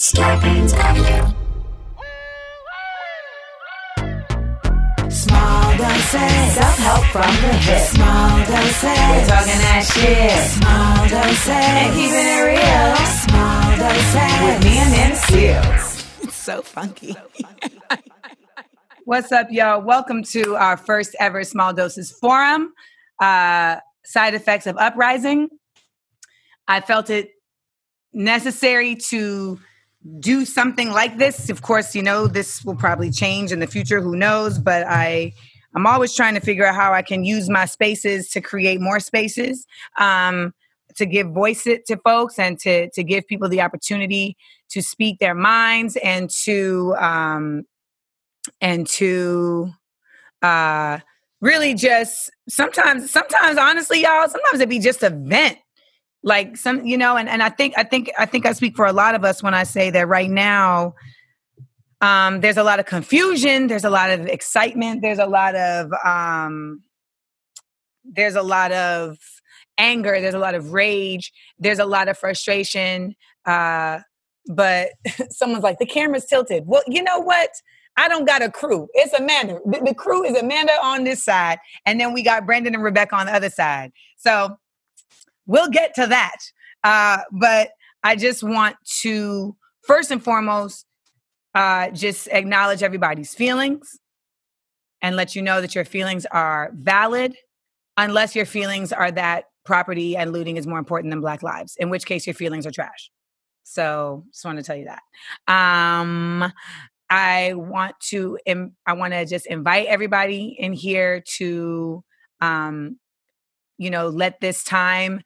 Scarpins Avenue. Small doses. Self-help from the hip. Small doses. We're talking that shit. Small doses. And keeping it real. Small doses. With me and Nana Seales. It's so funky. What's up, y'all? Welcome to our first ever Small Doses Forum. Uh, side effects of uprising. I felt it necessary to do something like this. Of course, you know, this will probably change in the future, who knows, but I I'm always trying to figure out how I can use my spaces to create more spaces, um, to give voice it to folks and to to give people the opportunity to speak their minds and to um, and to uh, really just sometimes sometimes honestly y'all sometimes it be just a vent like some you know and, and i think i think i think i speak for a lot of us when i say that right now um there's a lot of confusion there's a lot of excitement there's a lot of um there's a lot of anger there's a lot of rage there's a lot of frustration uh but someone's like the camera's tilted well you know what I don't got a crew. It's Amanda. The, the, crew is Amanda on this side, and then we got Brendan and Rebecca on the other side. So we'll get to that. Uh, but I just want to first and foremost uh, just acknowledge everybody's feelings and let you know that your feelings are valid, unless your feelings are that property and looting is more important than Black lives, in which case your feelings are trash. So just want to tell you that. Um, I want to I want to just invite everybody in here to um you know let this time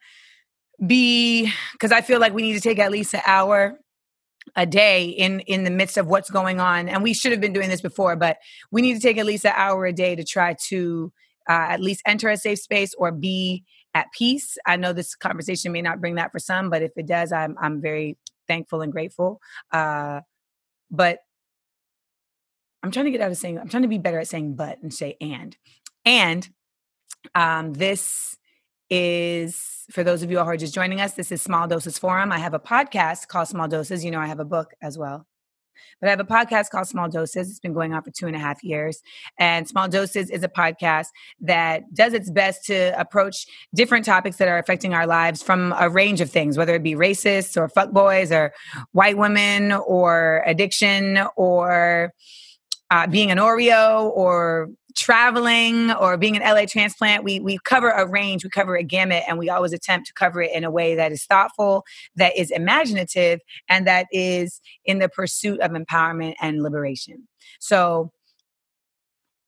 be cuz I feel like we need to take at least an hour a day in in the midst of what's going on and we should have been doing this before but we need to take at least an hour a day to try to uh, at least enter a safe space or be at peace. I know this conversation may not bring that for some, but if it does, I'm I'm very thankful and grateful. Uh, but I'm trying to get out of saying, I'm trying to be better at saying but and say and. And um, this is for those of you who are just joining us, this is Small Doses Forum. I have a podcast called Small Doses. You know, I have a book as well. But I have a podcast called Small Doses. It's been going on for two and a half years. And Small Doses is a podcast that does its best to approach different topics that are affecting our lives from a range of things, whether it be racists or fuckboys or white women or addiction or uh, being an Oreo or traveling or being an LA transplant, we we cover a range, we cover a gamut, and we always attempt to cover it in a way that is thoughtful, that is imaginative, and that is in the pursuit of empowerment and liberation. So,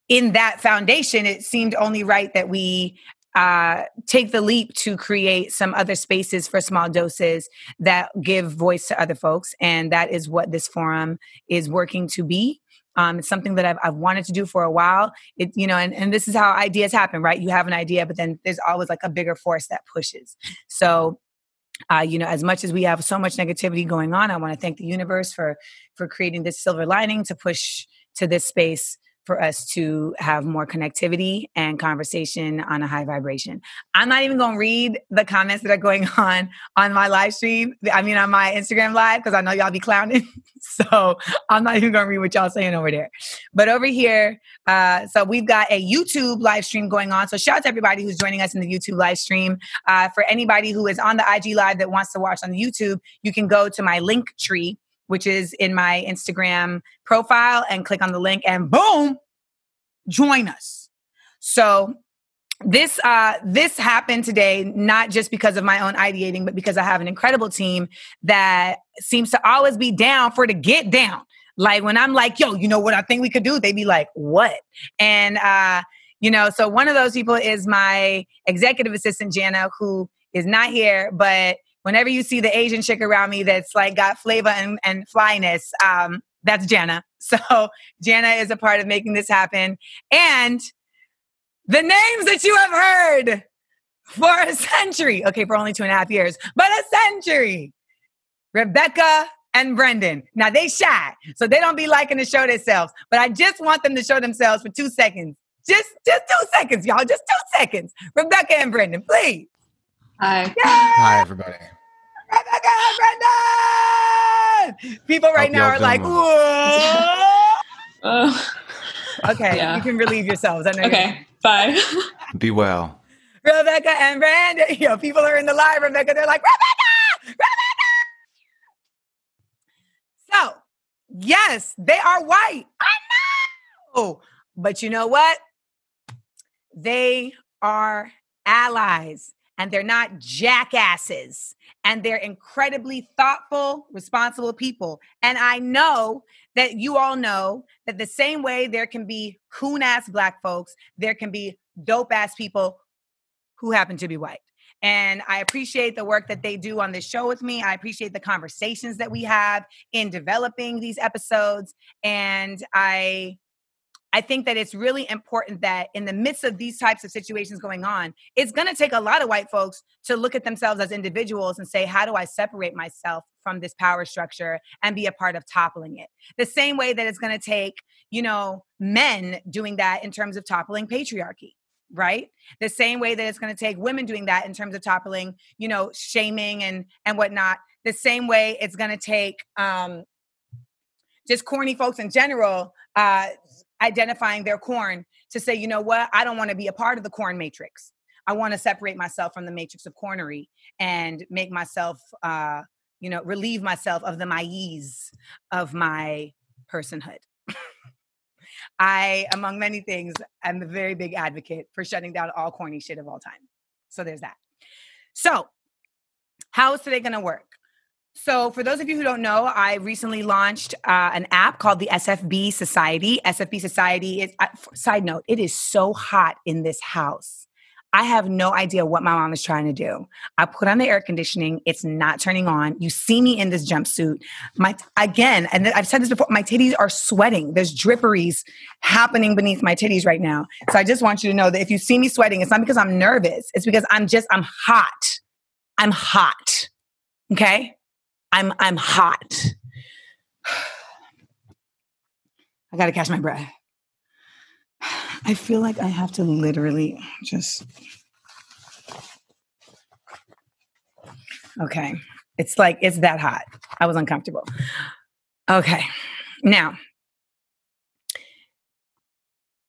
in that foundation, it seemed only right that we uh, take the leap to create some other spaces for small doses that give voice to other folks. And that is what this forum is working to be. Um, it's something that I've, I've wanted to do for a while. It, you know, and, and this is how ideas happen, right? You have an idea, but then there's always like a bigger force that pushes. So uh, you know, as much as we have so much negativity going on, I want to thank the universe for for creating this silver lining to push to this space for us to have more connectivity and conversation on a high vibration. I'm not even going to read the comments that are going on on my live stream. I mean, on my Instagram live, because I know y'all be clowning. so I'm not even going to read what y'all saying over there. But over here, uh, so we've got a YouTube live stream going on. So shout out to everybody who's joining us in the YouTube live stream. Uh, for anybody who is on the IG live that wants to watch on the YouTube, you can go to my Linktree which is in my Instagram profile, and click on the link, and boom, join us. So this uh this happened today not just because of my own ideating but because i have an incredible team that seems to always be down for the get down. Like when i'm like yo you know what i think we could do? They be like what? And uh you know so one of those people is my executive assistant jana who is not here but whenever you see the Asian chick around me that's like got flavor and, and flyness, um, that's Jana. So Jana is a part of making this happen. And the names that you have heard for a century, okay, for only two and a half years, but a century. Rebecca and Brendan. Now they shy, so they don't be liking to show themselves. But I just want them to show themselves for two seconds. Just, just two seconds, y'all. Just two seconds. Rebecca and Brendan, please. Hi. Yay! Hi, everybody. Rebecca and Brendan! People right now are like, whoa. Oh. okay, yeah. you can relieve yourselves. I know okay, bye. Be well. Rebecca and Brandon. You know, people are in the live, Rebecca. They're like, Rebecca, Rebecca. So, yes, they are white. I know. But you know what? They are allies and they're not jackasses and they're incredibly thoughtful, responsible people. And I know that you all know that the same way there can be coon ass black folks, there can be dope ass people who happen to be white. And I appreciate the work that they do on this show with me. I appreciate the conversations that we have in developing these episodes. And I I think that it's really important that in the midst of these types of situations going on, it's going to take a lot of white folks to look at themselves as individuals and say, how do I separate myself from this power structure and be a part of toppling it? The same way that it's going to take, you know, men doing that in terms of toppling patriarchy right the same way that it's going to take women doing that in terms of toppling you know shaming and and whatnot the same way it's going to take um just corny folks in general uh identifying their corn to say, you know what, I don't want to be a part of the corn matrix. I want to separate myself from the matrix of cornery and make myself, uh, you know, relieve myself of the maize of my personhood. I, among many things, am a very big advocate for shutting down all corny shit of all time. So there's that. So, how is today going to work? So, for those of you who don't know, I recently launched uh, an app called the SFB Society. SFB Society is, uh, side note, it is so hot in this house. I have no idea what my mom is trying to do. I put on the air conditioning, it's not turning on. You see me in this jumpsuit. My again, and I've said this before, my titties are sweating. There's dripperies happening beneath my titties right now. So I just want you to know that if you see me sweating, it's not because I'm nervous. It's because I'm just I'm hot. I'm hot. Okay? I'm I'm hot. I got to catch my breath. I feel like I have to literally just Okay. It's like it's that hot. I was uncomfortable. Okay. Now,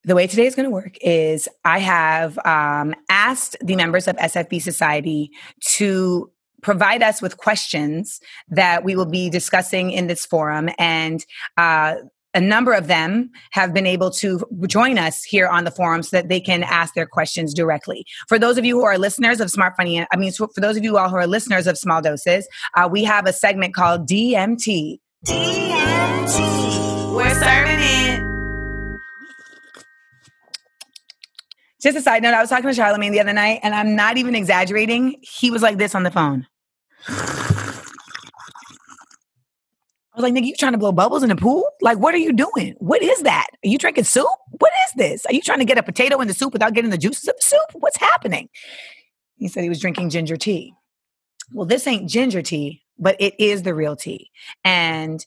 the way today is going to work is I have um, asked the members of SFB Society to provide us with questions that we will be discussing in this forum. And uh, a number of them have been able to join us here on the forum so that they can ask their questions directly. For those of you who are listeners of Smart Funny, I mean, for those of you all who are listeners of Small Doses, uh, we have a segment called DMT. DMT. We're serving Just a side note, I was talking to Charlemagne the other night, and I'm not even exaggerating. He was like this on the phone. I was like, nigga, you trying to blow bubbles in the pool? Like, what are you doing? What is that? Are you drinking soup? What is this? Are you trying to get a potato in the soup without getting the juices of the soup? What's happening? He said he was drinking ginger tea. Well, this ain't ginger tea, but it is the real tea. And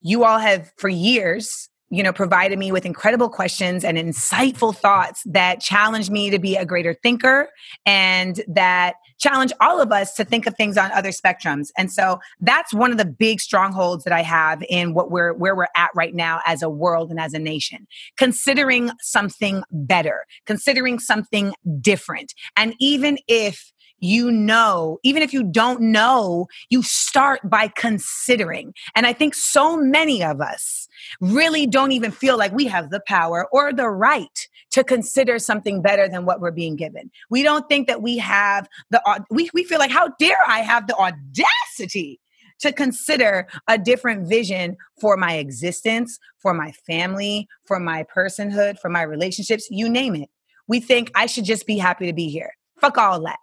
you all have, for years, you know, provided me with incredible questions and insightful thoughts that challenged me to be a greater thinker and that challenge all of us to think of things on other spectrums. And so that's one of the big strongholds that I have in what we're where we're at right now as a world and as a nation. Considering something better, considering something different. And even if you know, even if you don't know, you start by considering. And I think so many of us really don't even feel like we have the power or the right to consider something better than what we're being given. We don't think that we have the, we, we feel like, how dare I have the audacity to consider a different vision for my existence, for my family, for my personhood, for my relationships, you name it. We think I should just be happy to be here. Fuck all that.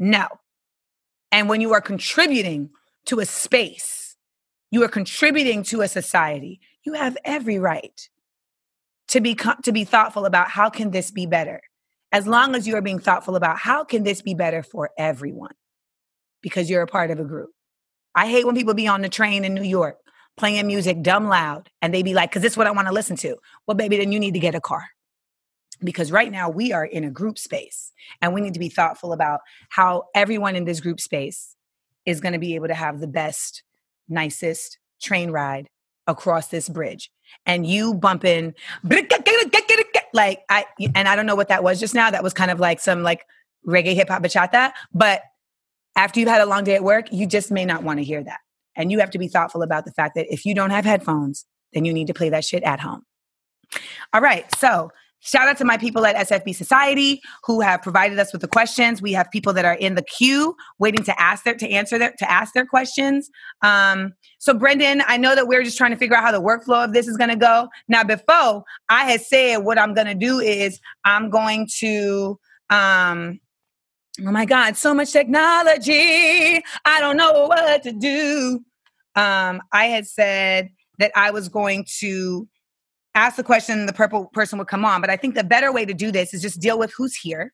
No. And when you are contributing to a space, you are contributing to a society, you have every right to be to be thoughtful about how can this be better. As long as you are being thoughtful about how can this be better for everyone because you're a part of a group. I hate when people be on the train in New York playing music dumb loud and they be like, because this is what I want to listen to. Well, baby, then you need to get a car because right now we are in a group space and we need to be thoughtful about how everyone in this group space is going to be able to have the best nicest train ride across this bridge and you bumping like I and I don't know what that was just now. That was kind of like some like reggae hip hop bachata. But after you've had a long day at work, you just may not want to hear that. And you have to be thoughtful about the fact that if you don't have headphones, then you need to play that shit at home. All right. So Shout out to my people at SFB Society who have provided us with the questions. We have people that are in the queue waiting to ask their to answer their to ask their questions. Um, so Brendan, I know that we're just trying to figure out how the workflow of this is going to go. Now, before I had said what I'm going to do is I'm going to. Um, oh my God, so much technology! I don't know what to do. Um, I had said that I was going to ask the question, the purple person would come on. But I think the better way to do this is just deal with who's here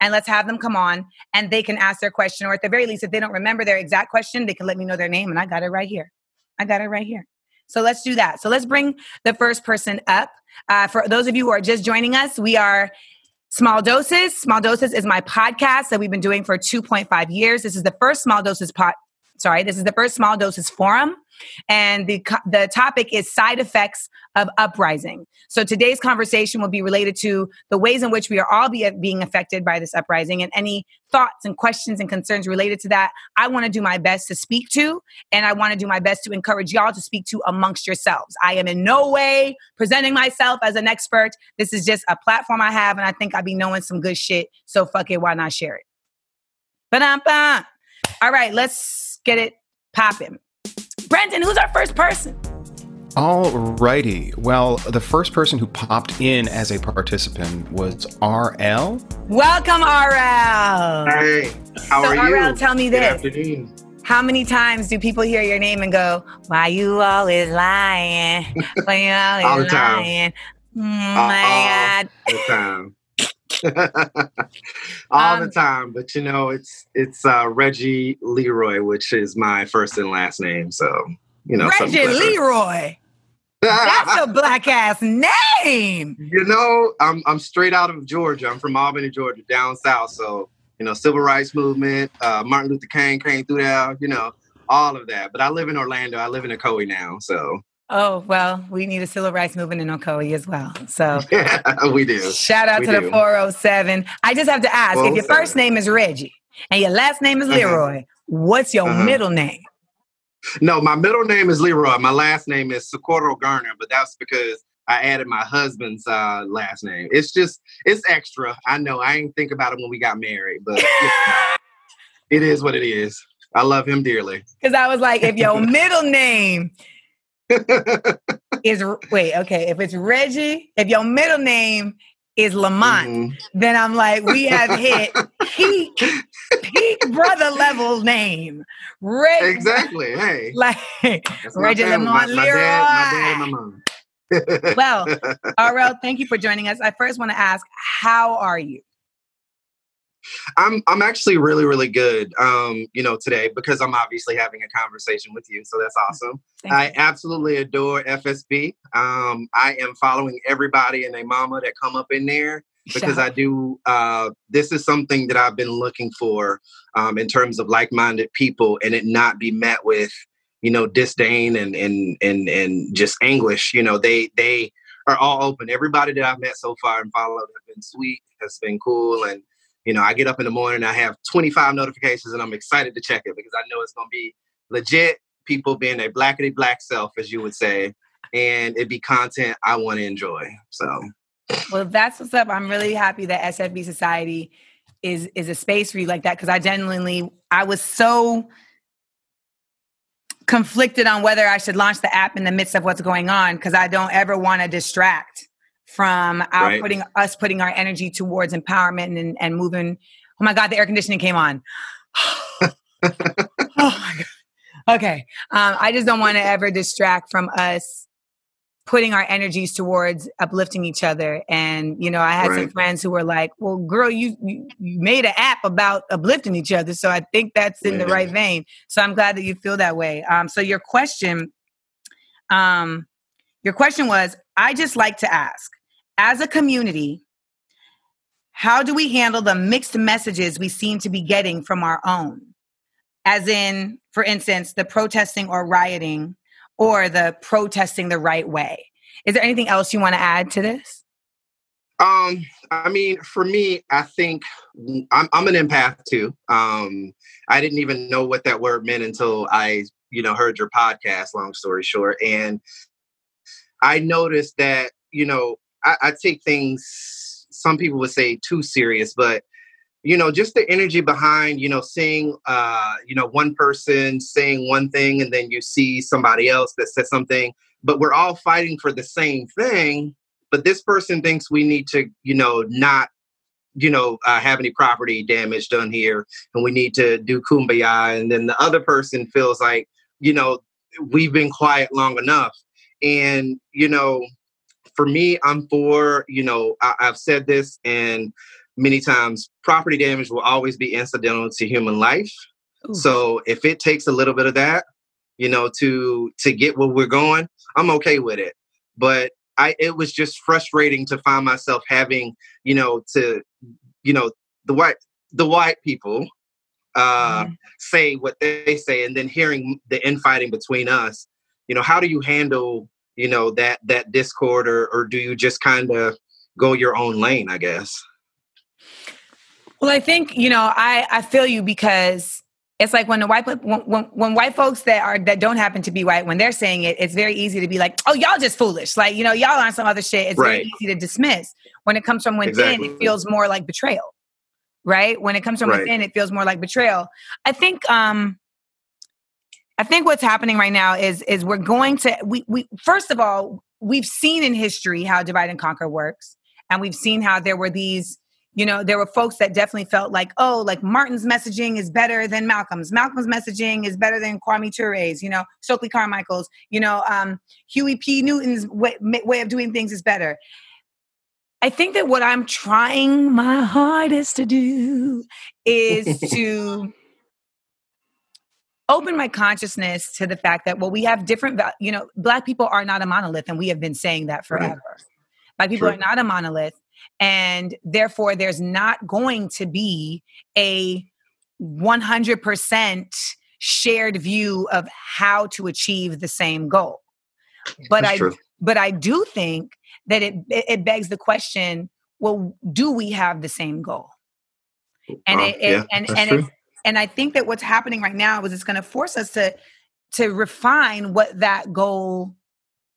and let's have them come on and they can ask their question. Or at the very least, if they don't remember their exact question, they can let me know their name and I got it right here. I got it right here. So let's do that. So let's bring the first person up. Uh, for those of you who are just joining us, we are Small Doses. Small Doses is my podcast that we've been doing for 2.5 years. This is the first Small Doses pod. Sorry, this is the first Small Doses forum and the the topic is side effects of uprising. So today's conversation will be related to the ways in which we are all be, being affected by this uprising and any thoughts and questions and concerns related to that. I want to do my best to speak to, and I want to do my best to encourage y'all to speak to amongst yourselves. I am in no way presenting myself as an expert. This is just a platform I have, and I think I be knowing some good shit. So fuck it, why not share it? But all right, let's get it popping. Brendan, who's our first person? All righty. Well, the first person who popped in as a participant was RL. Welcome, RL. Hey, how so, are you? RL, tell me this. Good afternoon. How many times do people hear your name and go, "Why you always lying? Why you always all the lying?" Oh my God. All the time. all um, the time. But you know, it's it's uh, Reggie Leroy, which is my first and last name. So you know, Reggie Leroy. That's a black ass name. You know, I'm I'm straight out of Georgia. I'm from Albany, Georgia, down south. So you know, civil rights movement. Uh, Martin Luther King came through there. You know, all of that. But I live in Orlando. I live in Ocoee now. So Oh, well, we need a civil rights movement in Ocoee as well. So yeah, we do. Shout out we to do. the 407. I just have to ask if your first name is Reggie and your last name is uh-huh. Leroy, uh-huh. what's your uh-huh. middle name? No, my middle name is Leroy. My last name is Socorro Garner, but that's because I added my husband's uh, last name. It's just, it's extra. I know. I didn't think about it when we got married, but it is what it is. I love him dearly. Because I was like, if your middle name is wait, okay. If it's Reggie, if your middle name is Lamont, mm-hmm. then I'm like, we have hit peak, peak brother level name. Reggie, exactly. Hey, like Reggie Lamont my, Leroy. My dad, my well, RL, thank you for joining us. I first want to ask, how are you? I'm I'm actually really really good. Um, you know, today because I'm obviously having a conversation with you, so that's mm, awesome. Thank I you. absolutely adore FSB. Um, I am following everybody and their mama that come up in there because I do. Uh, this is something that I've been looking for um, in terms of like-minded people, and it not be met with you know disdain and and and and just anguish. You know, they they are all open. Everybody that I've met so far and followed have been sweet, has been cool, and you know, I get up in the morning, I have 25 notifications, and I'm excited to check it because I know it's going to be legit people being a blackety black self, as you would say, and it be content I want to enjoy. So, well, that's what's up. I'm really happy that SFB Society is is a space for you like that because I genuinely I was so conflicted on whether I should launch the app in the midst of what's going on because I don't ever want to distract from our right. putting us putting our energy towards empowerment and, and moving. Oh my God, the air conditioning came on. oh my God. Okay. Um, I just don't want to ever distract from us putting our energies towards uplifting each other. And, you know, I had right. some friends who were like, well, girl, you, you, you, made an app about uplifting each other. So I think that's in yeah. the right vein. So I'm glad that you feel that way. Um, so your question, um, your question was, I just like to ask, as a community, how do we handle the mixed messages we seem to be getting from our own? as in, for instance, the protesting or rioting or the protesting the right way. Is there anything else you want to add to this? Um, I mean, for me, I think I'm, I'm an empath too. Um, I didn't even know what that word meant until I, you know, heard your podcast. Long story short, and I noticed that you know I, I take things. Some people would say too serious, but you know just the energy behind you know seeing uh you know one person saying one thing and then you see somebody else that says something but we're all fighting for the same thing but this person thinks we need to you know not you know uh, have any property damage done here and we need to do kumbaya and then the other person feels like you know we've been quiet long enough and you know for me i'm for you know I, i've said this and many times property damage will always be incidental to human life Ooh. so if it takes a little bit of that you know to to get where we're going i'm okay with it but I it was just frustrating to find myself having, you know, to, you know, the white the white people uh, mm. say what they say, and then hearing the infighting between us. You know, how do you handle, you know, that that discord, or or do you just kind of go your own lane? I guess. Well, I think you know I I feel you because it's like when the white when, when, when white folks that are that don't happen to be white when they're saying it it's very easy to be like oh y'all just foolish like you know y'all on some other shit it's right. very easy to dismiss when it comes from within exactly. it feels more like betrayal right when it comes from right. within it feels more like betrayal i think um i think what's happening right now is is we're going to we we first of all we've seen in history how divide and conquer works and we've seen how there were these you know, there were folks that definitely felt like, oh, like Martin's messaging is better than Malcolm's. Malcolm's messaging is better than Kwame Ture's, you know, Stokely Carmichael's, you know, um, Huey P. Newton's way, way of doing things is better. I think that what I'm trying my hardest to do is to open my consciousness to the fact that, well, we have different, you know, Black people are not a monolith, and we have been saying that forever. Right. Black people are not a monolith. And therefore, there's not going to be a 100% shared view of how to achieve the same goal. But That's I true. but I do think that it it begs the question, well, do we have the same goal? And uh, it, yeah, and and it, and I think that what's happening right now is it's going to force us to to refine what that goal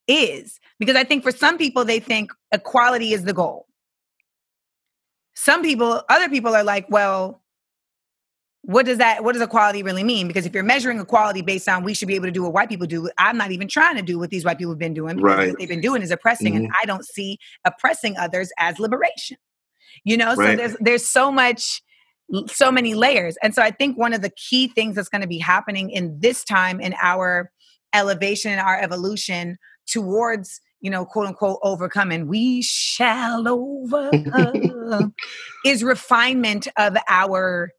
is because I think for some people they think equality is the goal some people, other people are like, well, what does that what does equality really mean because if you're measuring equality based on we should be able to do what white people do i'm not even trying to do what these white people have been doing right. what they've been doing is oppressing mm-hmm. and i don't see oppressing others as liberation you know right. so there's there's so much so many layers and so i think one of the key things that's going to be happening in this time in our elevation and our evolution towards you know, quote unquote, overcoming, we shall overcome, is refinement of our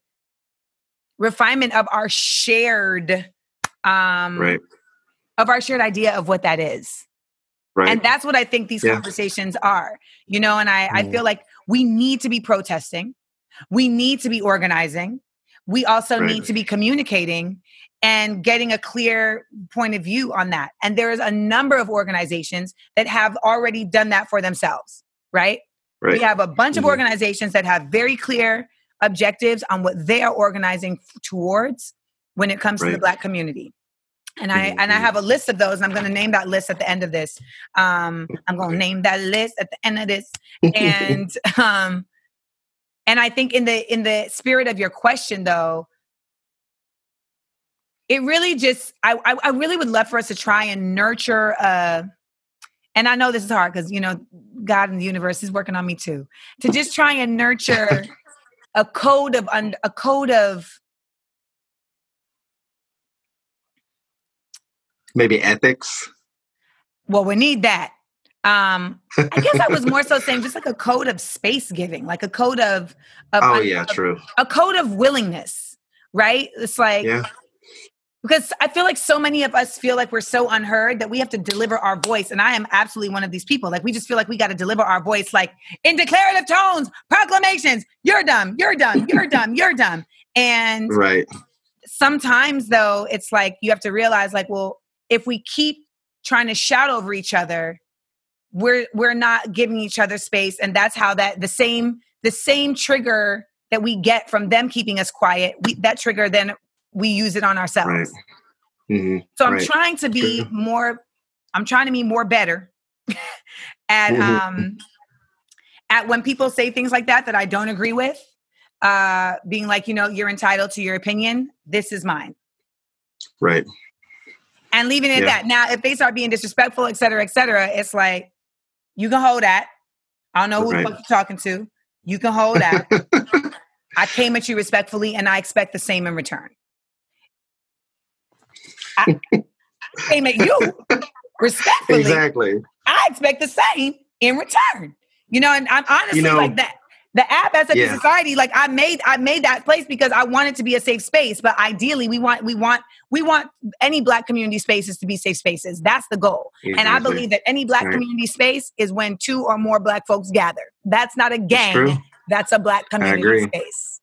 refinement of our shared um right. of our shared idea of what that is. Right. And that's what I think these yeah. conversations are. You know, and I, mm. I feel like we need to be protesting. We need to be organizing. We also right. need to be communicating and getting a clear point of view on that. And there's a number of organizations that have already done that for themselves, right? right. We have a bunch mm-hmm. of organizations that have very clear objectives on what they are organizing towards when it comes right. to the black community. And I mm-hmm. and I have a list of those, and I'm going to name that list at the end of this. Um, I'm going to name that list at the end of this, and um, and I think in the in the spirit of your question, though, it really just I, I, I really would love for us to try and nurture uh and I know this is hard because you know God in the universe is working on me too to just try and nurture a code of a code of maybe ethics. Well, we need that. Um, I guess I was more so saying just like a code of space giving, like a code of, of oh yeah, true, a code of willingness, right? It's like yeah because I feel like so many of us feel like we're so unheard that we have to deliver our voice. And I am absolutely one of these people. Like we just feel like we got to deliver our voice like in declarative tones, proclamations. You're dumb. You're dumb. You're dumb. You're dumb. And right. sometimes though, it's like you have to realize like, well, if we keep trying to shout over each other, we're we're not giving each other space. And that's how that the same the same trigger that we get from them keeping us quiet, we, that trigger then we use it on ourselves. Right. Mm-hmm. So I'm right. trying to be more. I'm trying to be more better at mm-hmm. um at when people say things like that that I don't agree with. Uh, being like, you know, you're entitled to your opinion. This is mine. Right. And leaving it yeah. at that. Now, if they start being disrespectful, et cetera, et cetera, it's like you can hold that. I don't know who right. the fuck you're talking to. You can hold that. I came at you respectfully, and I expect the same in return. I came at you respectfully. Exactly. I expect the same in return. You know, and I'm honestly you know, like that. The app as a yeah. society, like I made, I made that place because I wanted to be a safe space. But ideally, we want, we want, we want any Black community spaces to be safe spaces. That's the goal. And I believe that any Black right. community space is when two or more Black folks gather. That's not a gang. That's, a Black community space.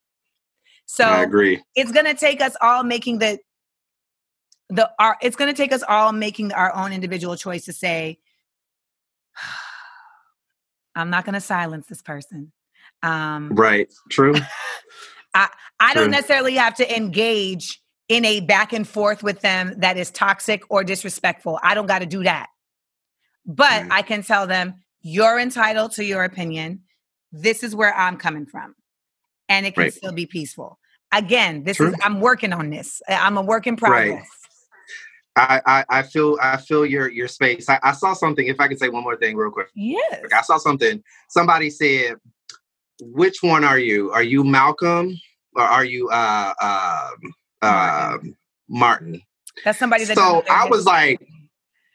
So I agree. It's gonna take us all making the the our it's gonna take us all making our own individual choice to say, I'm not gonna silence this person. Um, right. True. I I True. don't necessarily have to engage in a back and forth with them that is toxic or disrespectful. I don't got to do that. But I can tell them, you're entitled to your opinion. This is where I'm coming from. And it can right. still be peaceful. Again, this True. is I'm working on this. I'm a work in progress. Right. I, I, I feel I feel your your space. I, I, saw something. If I could say one more thing real quick. Yes. I saw something. Somebody said, "Which one are you? Are you Malcolm or are you uh, uh, uh, Martin?" That's somebody that. So I was like,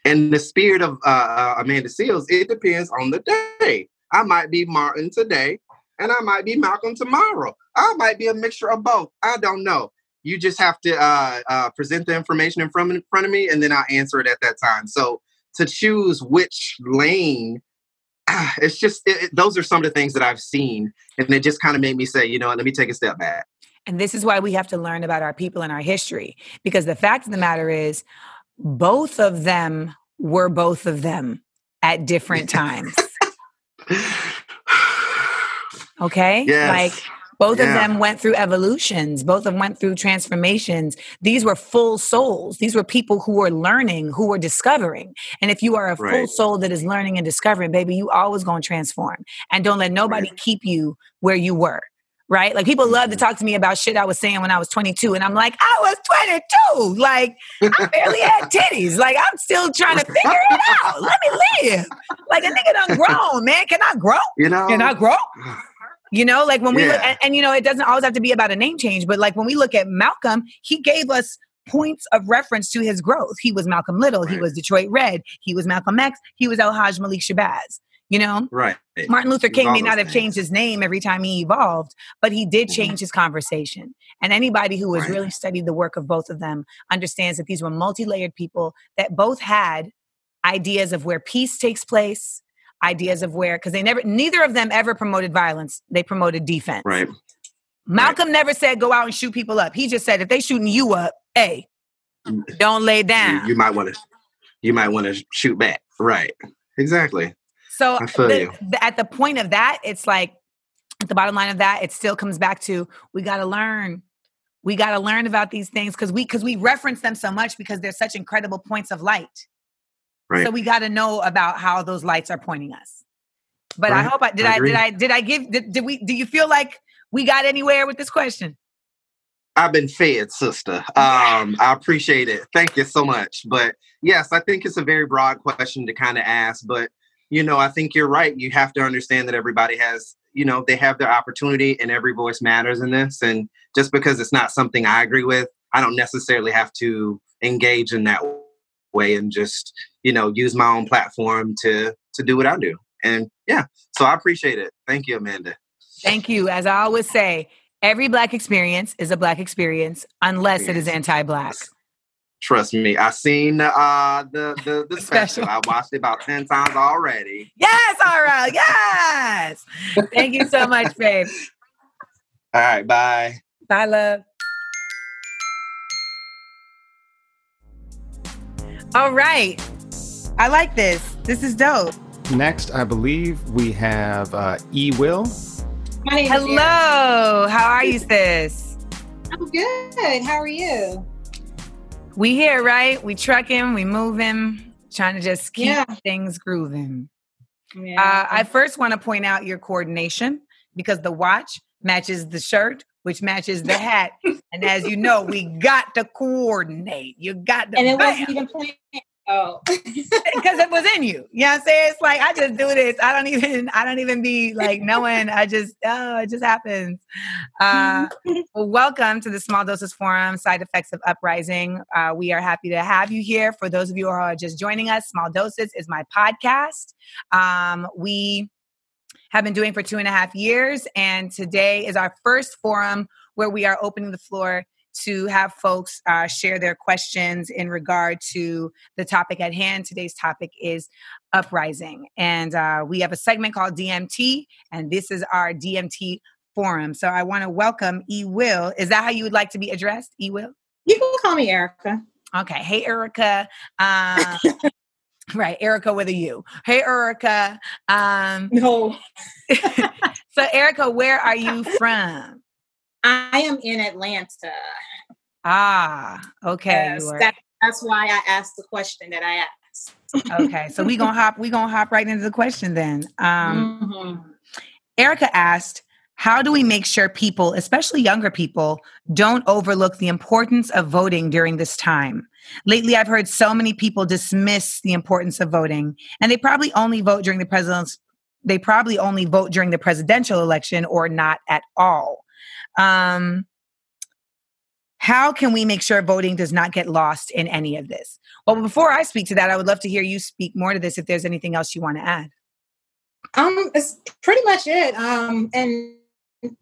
in the spirit of uh, uh, Amanda Seales, it depends on the day. I might be Martin today, and I might be Malcolm tomorrow. I might be a mixture of both. I don't know. You just have to uh, uh, present the information in front, in front of me, and then I'll answer it at that time. So to choose which lane, it's just it, it, those are some of the things that I've seen, and it just kind of made me say, you know, let me take a step back. And this is why we have to learn about our people and our history, because the fact of the matter is, both of them were both of them at different times. okay, yes. like both yeah. of them went through evolutions. Both of them went through transformations. These were full souls. These were people who were learning, who were discovering. And if you are a right. full soul that is learning and discovering, baby, you always going to transform. And don't let nobody right. keep you where you were. Right? Like people love to mm-hmm. talk to me about shit I was saying when I was 22. And I'm like, I was 22. Like I barely had titties. Like I'm still trying to figure it out. Let me live. Like a nigga done grown, man. Can I grow? You know? Can I grow? You know, like when we yeah. look, and, and, you know, it doesn't always have to be about a name change, but like when we look at Malcolm, he gave us points of reference to his growth. He was Malcolm Little, right. he was Detroit Red, he was Malcolm X, he was El Haj Malik Shabazz. You know, right? Martin Luther King may not have changed his name every time he evolved, but he did mm-hmm. change mm-hmm. his conversation. And anybody who has right. really studied the work of both of them understands that these were multi layered people that both had ideas of where peace takes place, ideas of where because they never neither of them ever promoted violence. They promoted defense. Right. Malcolm right. never said go out and shoot people up. He just said if they shooting you up hey don't lay down you, you might want to you might want to shoot back. Right. Exactly. So the, the, at the point of that it's like at the bottom line of that it still comes back to we got to learn. We got to learn about these things because we because we reference them so much because they're such incredible points of light Right. So we got to know about how those lights are pointing us. But right. I hope I did. I, I, did. I did. I give. Did, did we? Do you feel like we got anywhere with this question? I've been fed, sister. Um, I appreciate it. Thank you so much. But yes, I think it's a very broad question to kind of ask. But you know, I think you're right. You have to understand that everybody has, you know, they have their opportunity, and every voice matters in this. And just because it's not something I agree with, I don't necessarily have to engage in that way and just you know use my own platform to to do what i do and yeah so i appreciate it thank you amanda thank you as i always say every black experience is a black experience unless yes. it is anti-black Trust me, I seen uh, the the the special. I watched it about ten times already. Yes, all right, yes. Thank you so much, babe. All right, bye. Bye, love. All right. I like this. This is dope. Next, I believe we have uh, E. Will. Hello. How are you, sis? I'm good. How are you? We here, right? We trucking, we moving, trying to just keep Yeah. things grooving. Yeah. Uh, I first want to point out your coordination because the watch matches the shirt, which matches the hat. and as you know, we got to coordinate. You got to and it bam. wasn't even planned. Oh, because it was in you. You know what I'm saying? It's like I just do this. I don't even I don't even be like knowing. I just oh, it just happens. Uh well, welcome to the Small Doses Forum, Side Effects of Uprising. Uh, we are happy to have you here. For those of you who are just joining us, Small Doses is my podcast. Um, we have been doing for two and a half years, and today is our first forum where we are opening the floor to have folks uh, share their questions in regard to the topic at hand. Today's topic is uprising. And uh, we have a segment called DMT, and this is our DMT forum. So I want to welcome E Will. Is that how you would like to be addressed, E Will? you can call me Erica. Okay. Hey, Erica. Uh, right, Erica with a U. Hey, Erica. Um, No, so, Erica, where are you from? I am in Atlanta. Ah, okay. Yes, are- that- that's why I asked the question that I asked. okay. So we gonna hop. We gonna hop right into the question then. Um, Mhm. Erica asked, How do we make sure people, especially younger people, don't overlook the importance of voting during this time? Lately, I've heard so many people dismiss the importance of voting, and they probably only vote during the president's. They probably only vote during the presidential election or not at all. Um, how can we make sure voting does not get lost in any of this? Well, before I speak to that, I would love to hear you speak more to this if there's anything else you want to add. Um, it's pretty much it. Um, and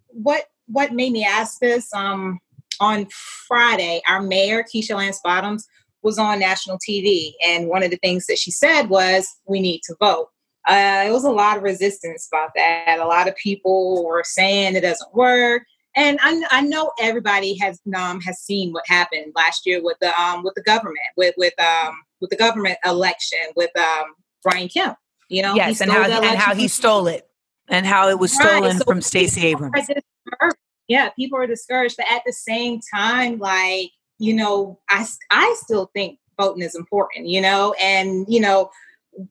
what what made me ask this? Um, on Friday, our mayor Keisha Lance Bottoms was on national TV, and one of the things that she said was, "We need to vote." Uh, it was a lot of resistance about that. A lot of people were saying it doesn't work, and I, I know everybody has um, has seen what happened last year with the um, with the government with with um, with the government election with um, Brian Kemp. You know, yes, and how and how he stole it, and how it was Right, stolen so from Stacey Abrams. Yeah, people are discouraged, but at the same time, like you know, I, I still think voting is important. You know, and you know,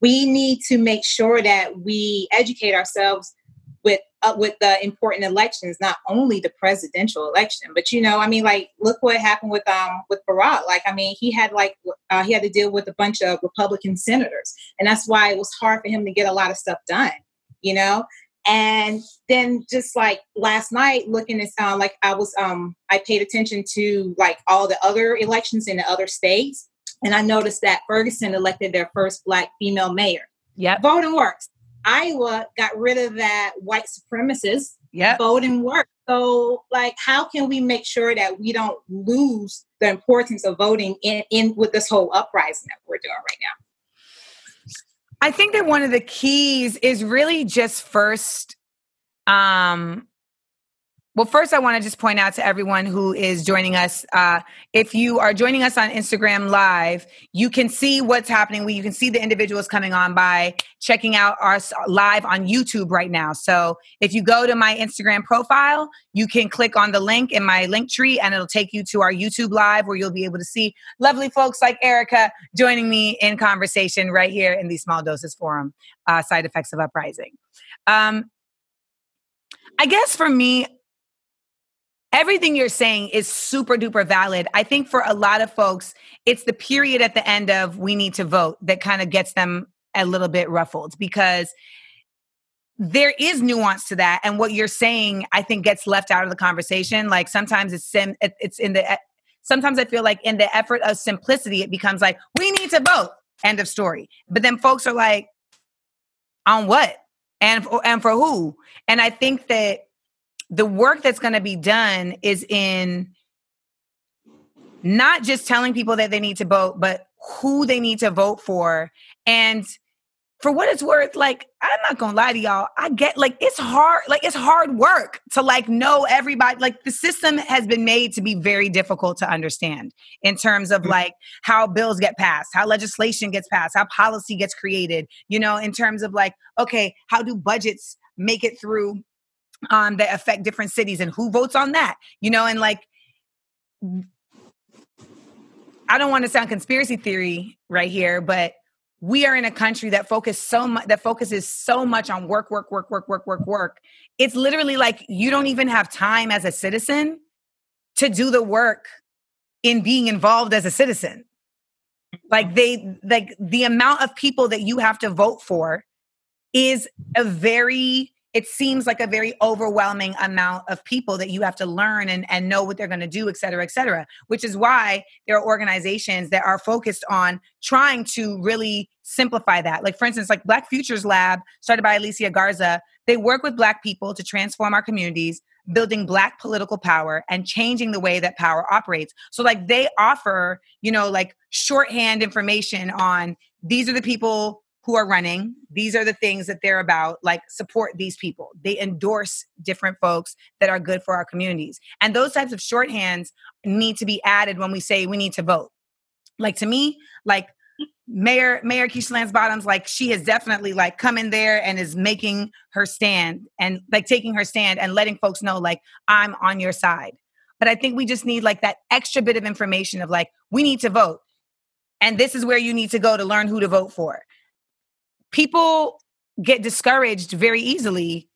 we need to make sure that we educate ourselves with uh, with the important elections, not only the presidential election, but you know, I mean, like look what happened with um with Barack. Like, I mean, he had like uh, he had to deal with a bunch of Republican senators, and that's why it was hard for him to get a lot of stuff done. You know, and then just like last night looking at uh, like i was um i paid attention to like all the other elections in the other states and i noticed that ferguson elected their first black female mayor. Yeah, voting works. Iowa got rid of that white supremacist. Yeah, voting works. So like how can we make sure that we don't lose the importance of voting in, in with this whole uprising that we're doing right now I think that one of the keys is really just first um well first i want to just point out to everyone who is joining us uh, if you are joining us on instagram live you can see what's happening. You can see the individuals coming on by checking out our live on youtube right now. So if you go to my instagram profile you can click on the link in my Linktree and it'll take you to our youtube live where you'll be able to see lovely folks like erica joining me in conversation right here in the small doses forum uh, side effects of uprising. Um, I guess for me, everything you're saying is super duper valid. I think for a lot of folks, it's the period at the end of we need to vote that kind of gets them a little bit ruffled because there is nuance to that. And what you're saying i think gets left out of the conversation. Like sometimes it's sim it's in the sometimes i feel like in the effort of simplicity it becomes like we need to vote. End of story. But then folks are like on what? And and for who? And i think that the work that's going to be done is in not just telling people that they need to vote but who they need to vote for and for what it's worth, like I'm not gonna lie to y'all. I get like it's hard, like it's hard work to like know everybody. Like the system has been made to be very difficult to understand in terms of mm-hmm. like how bills get passed, how legislation gets passed, how policy gets created. You know, in terms of like, okay, how do budgets make it through um that affect different cities and who votes on that? You know, and like I don't want to sound conspiracy theory right here, but we are in a country that focus so much that focuses so much on work work work work work work work it's literally like you don't even have time as a citizen to do the work in being involved as a citizen like they like the amount of people that you have to vote for is a very it seems like a very overwhelming amount of people that you have to learn and, and know what they're going to do, et cetera, et cetera, which is why there are organizations that are focused on trying to really simplify that. Like, for instance, like Black Futures Lab, started by Alicia Garza, they work with Black people to transform our communities, building Black political power and changing the way that power operates. So, like, they offer, you know, like shorthand information on these are the people who are running. These are the things that they're about. Like, support these people. They endorse different folks that are good for our communities. And those types of shorthands need to be added when we say we need to vote. Like, to me, like, Mayor Mayor Keisha Lance Bottoms, like she has definitely like come in there and is making her stand and like taking her stand and letting folks know like I'm on your side. But I think we just need like that extra bit of information of like we need to vote, and this is where you need to go to learn who to vote for people get discouraged very easily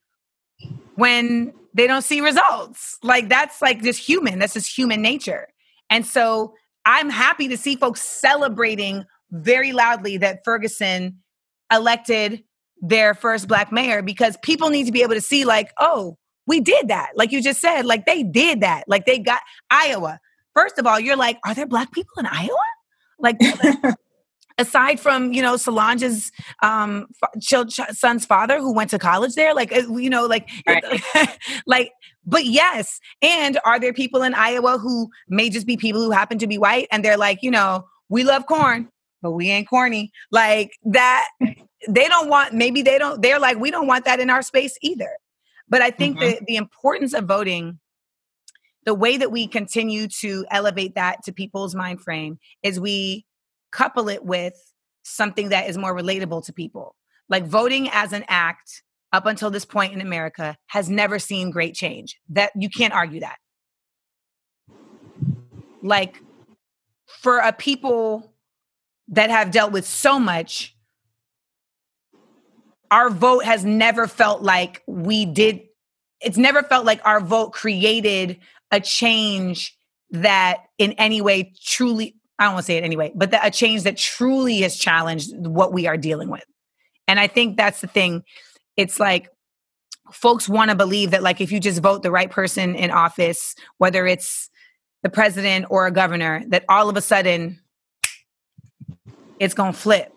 when they don't see results. Like that's like just human. That's just human nature. And so I'm happy to see folks celebrating very loudly that Ferguson elected their first black mayor because people need to be able to see like, oh, we did that. Like you just said, like they did that. Like they got Iowa. First of all, you're like, are there black people in Iowa? Like aside from you know Solange's um, son's father who went to college there, like uh, you know, like right. like. But yes, and are there people in Iowa who may just be people who happen to be white and they're like, you know, we love corn, but we ain't corny. Like that, they don't want. Maybe they don't. They're like, we don't want that in our space either. But I think mm-hmm. that the importance of voting the way that we continue to elevate that to people's mind frame is we couple it with something that is more relatable to people. Like voting as an act up until this point in America has never seen great change. That you can't argue that. Like for a people that have dealt with so much, our vote has never felt like we did, it's never felt like our vote created a change that in any way truly I don't want to say it anyway, but a change that truly has challenged what we are dealing with. And I think that's the thing. It's like folks want to believe that, like, if you just vote the right person in office, whether it's the president or a governor, that all of a sudden it's going to flip.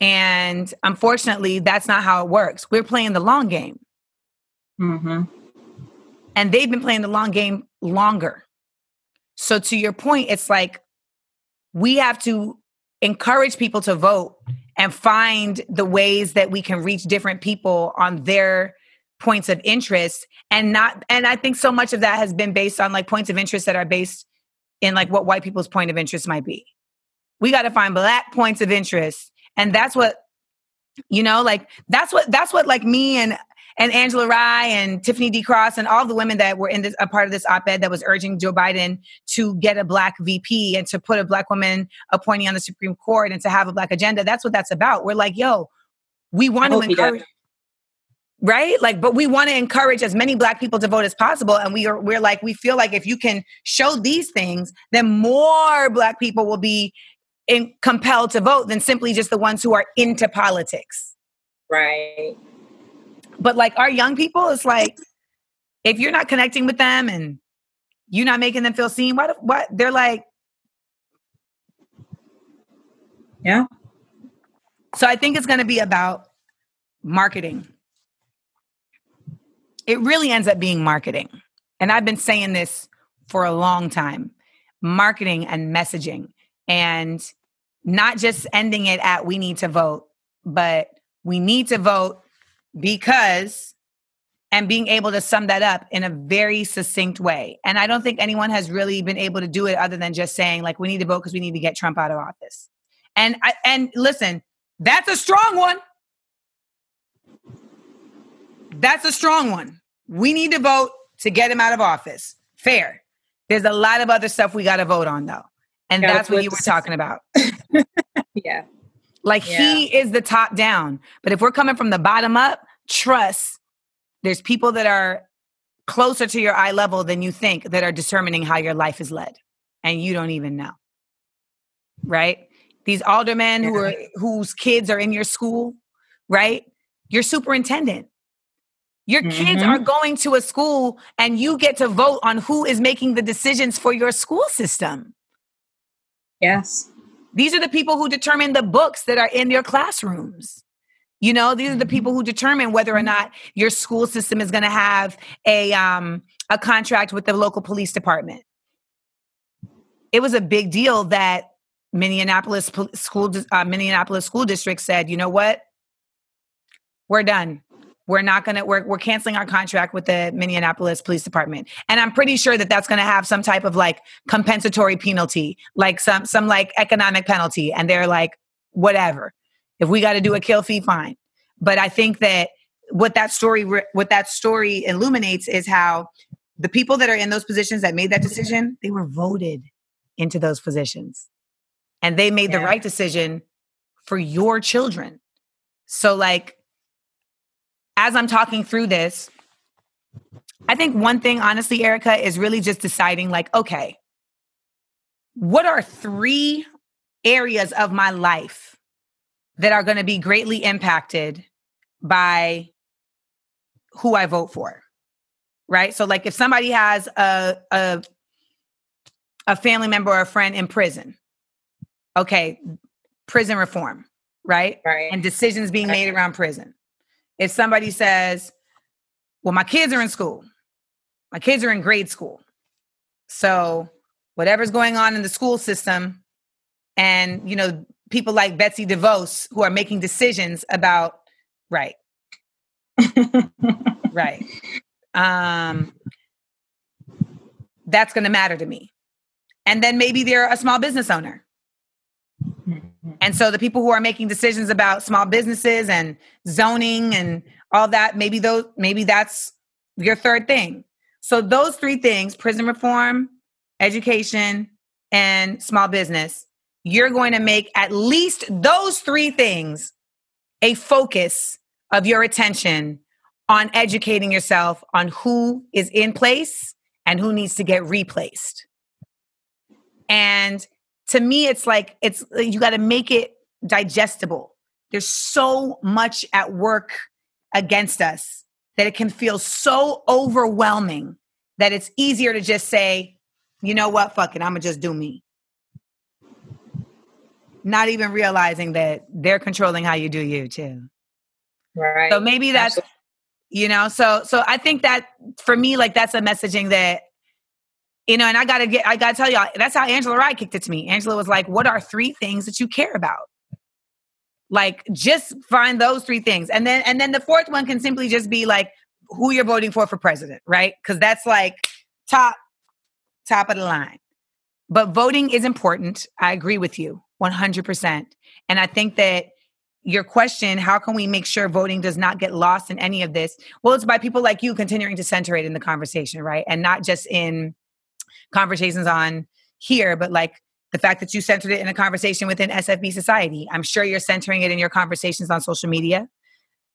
And unfortunately, that's not how it works. We're playing the long game. Mm-hmm. And they've been playing the long game longer. So, to your point, it's like we have to encourage people to vote and find the ways that we can reach different people on their points of interest and not and i think so much of that has been based on like points of interest that are based in like what white people's point of interest might be. We got to find black points of interest. And that's what you know like that's what that's what like me and and Angela Rye and Tiffany D. Cross and all the women that were in this a part of this op-ed that was urging Joe Biden to get a black VP and to put a black woman appointee on the Supreme Court and to have a black agenda. That's what that's about. We're like, yo, we want to encourage right like but we want to encourage as many black people to vote as possible and we are we're like we feel like if you can show these things then more black people will be in, compelled to vote than simply just the ones who are into politics right but like our young people, it's like if you're not connecting with them and you're not making them feel seen, what what they're like. Yeah. So I think it's going to be about marketing. It really ends up being marketing. And I've been saying this for a long time marketing and messaging, and not just ending it at we need to vote, but we need to vote because and being able to sum that up in a very succinct way. And I don't think anyone has really been able to do it other than just saying like we need to vote because we need to get Trump out of office. And I, and listen, that's a strong one. That's a strong one. We need to vote to get him out of office. Fair. There's a lot of other stuff we got to vote on though. And that's what you were talking about. yeah. Like yeah. he is the top down. But if we're coming from the bottom up, trust there's people that are closer to your eye level than you think that are determining how your life is led. And you don't even know. Right? These aldermen who are whose kids are in your school, right? Your superintendent. Your mm-hmm. kids are going to a school and you get to vote on who is making the decisions for your school system. Yes. These are the people who determine the books that are in your classrooms. You know, these are the people who determine whether or not your school system is going to have a um, a contract with the local police department. It was a big deal that Minneapolis school uh, Minneapolis school district said, "You know what? We're done. We're not going to we're we're canceling our contract with the Minneapolis Police Department." And I'm pretty sure that that's going to have some type of like compensatory penalty, like some some like economic penalty and they're like whatever. If we got to do a kill fee fine. But I think that what that story what that story illuminates is how the people that are in those positions that made that decision, they were voted into those positions and they made yeah. the right decision for your children. So, like, as I'm talking through this, I think one thing, honestly, Erica, is really just deciding, like, okay, what are three areas of my life that are going to be greatly impacted by who I vote for? Right. So, like, if somebody has a, a, a family member or a friend in prison, okay, prison reform, right? Right. And decisions being made around prison. If somebody says, well, my kids are in school, my kids are in grade school. So whatever's going on in the school system, and you know, people like Betsy DeVos who are making decisions about right. right. Um that's going to matter to me. And then maybe they're a small business owner and so the people who are making decisions about small businesses and zoning and all that, maybe those maybe that's your third thing. So those three things, prison reform, education, and small business, you're going to make at least those three things a focus of your attention on educating yourself on who is in place and who needs to get replaced. And to me it's like it's you got to make it digestible. There's so much at work against us that it can feel so overwhelming that it's easier to just say you know what? Fuck it. I'm gonna just do me. Not even realizing that they're controlling how you do you too. Right. so maybe that's Absolutely. you know so so i think that for me like that's a messaging that you know, and I gotta get, I gotta tell y'all, that's how Angela Rye kicked it to me. Angela was like, "What are three things that you care about?" Like, just find those three things, and then and then the fourth one can simply just be like who you're voting for for president, right? Because that's like top top of the line. But voting is important. I agree with you 100%. And I think that your question, how can we make sure voting does not get lost in any of this? Well, it's by people like you continuing to center it in the conversation, right? And not just in conversations on here, but like the fact that you centered it in a conversation within SFB society. I'm sure you're centering it in your conversations on social media.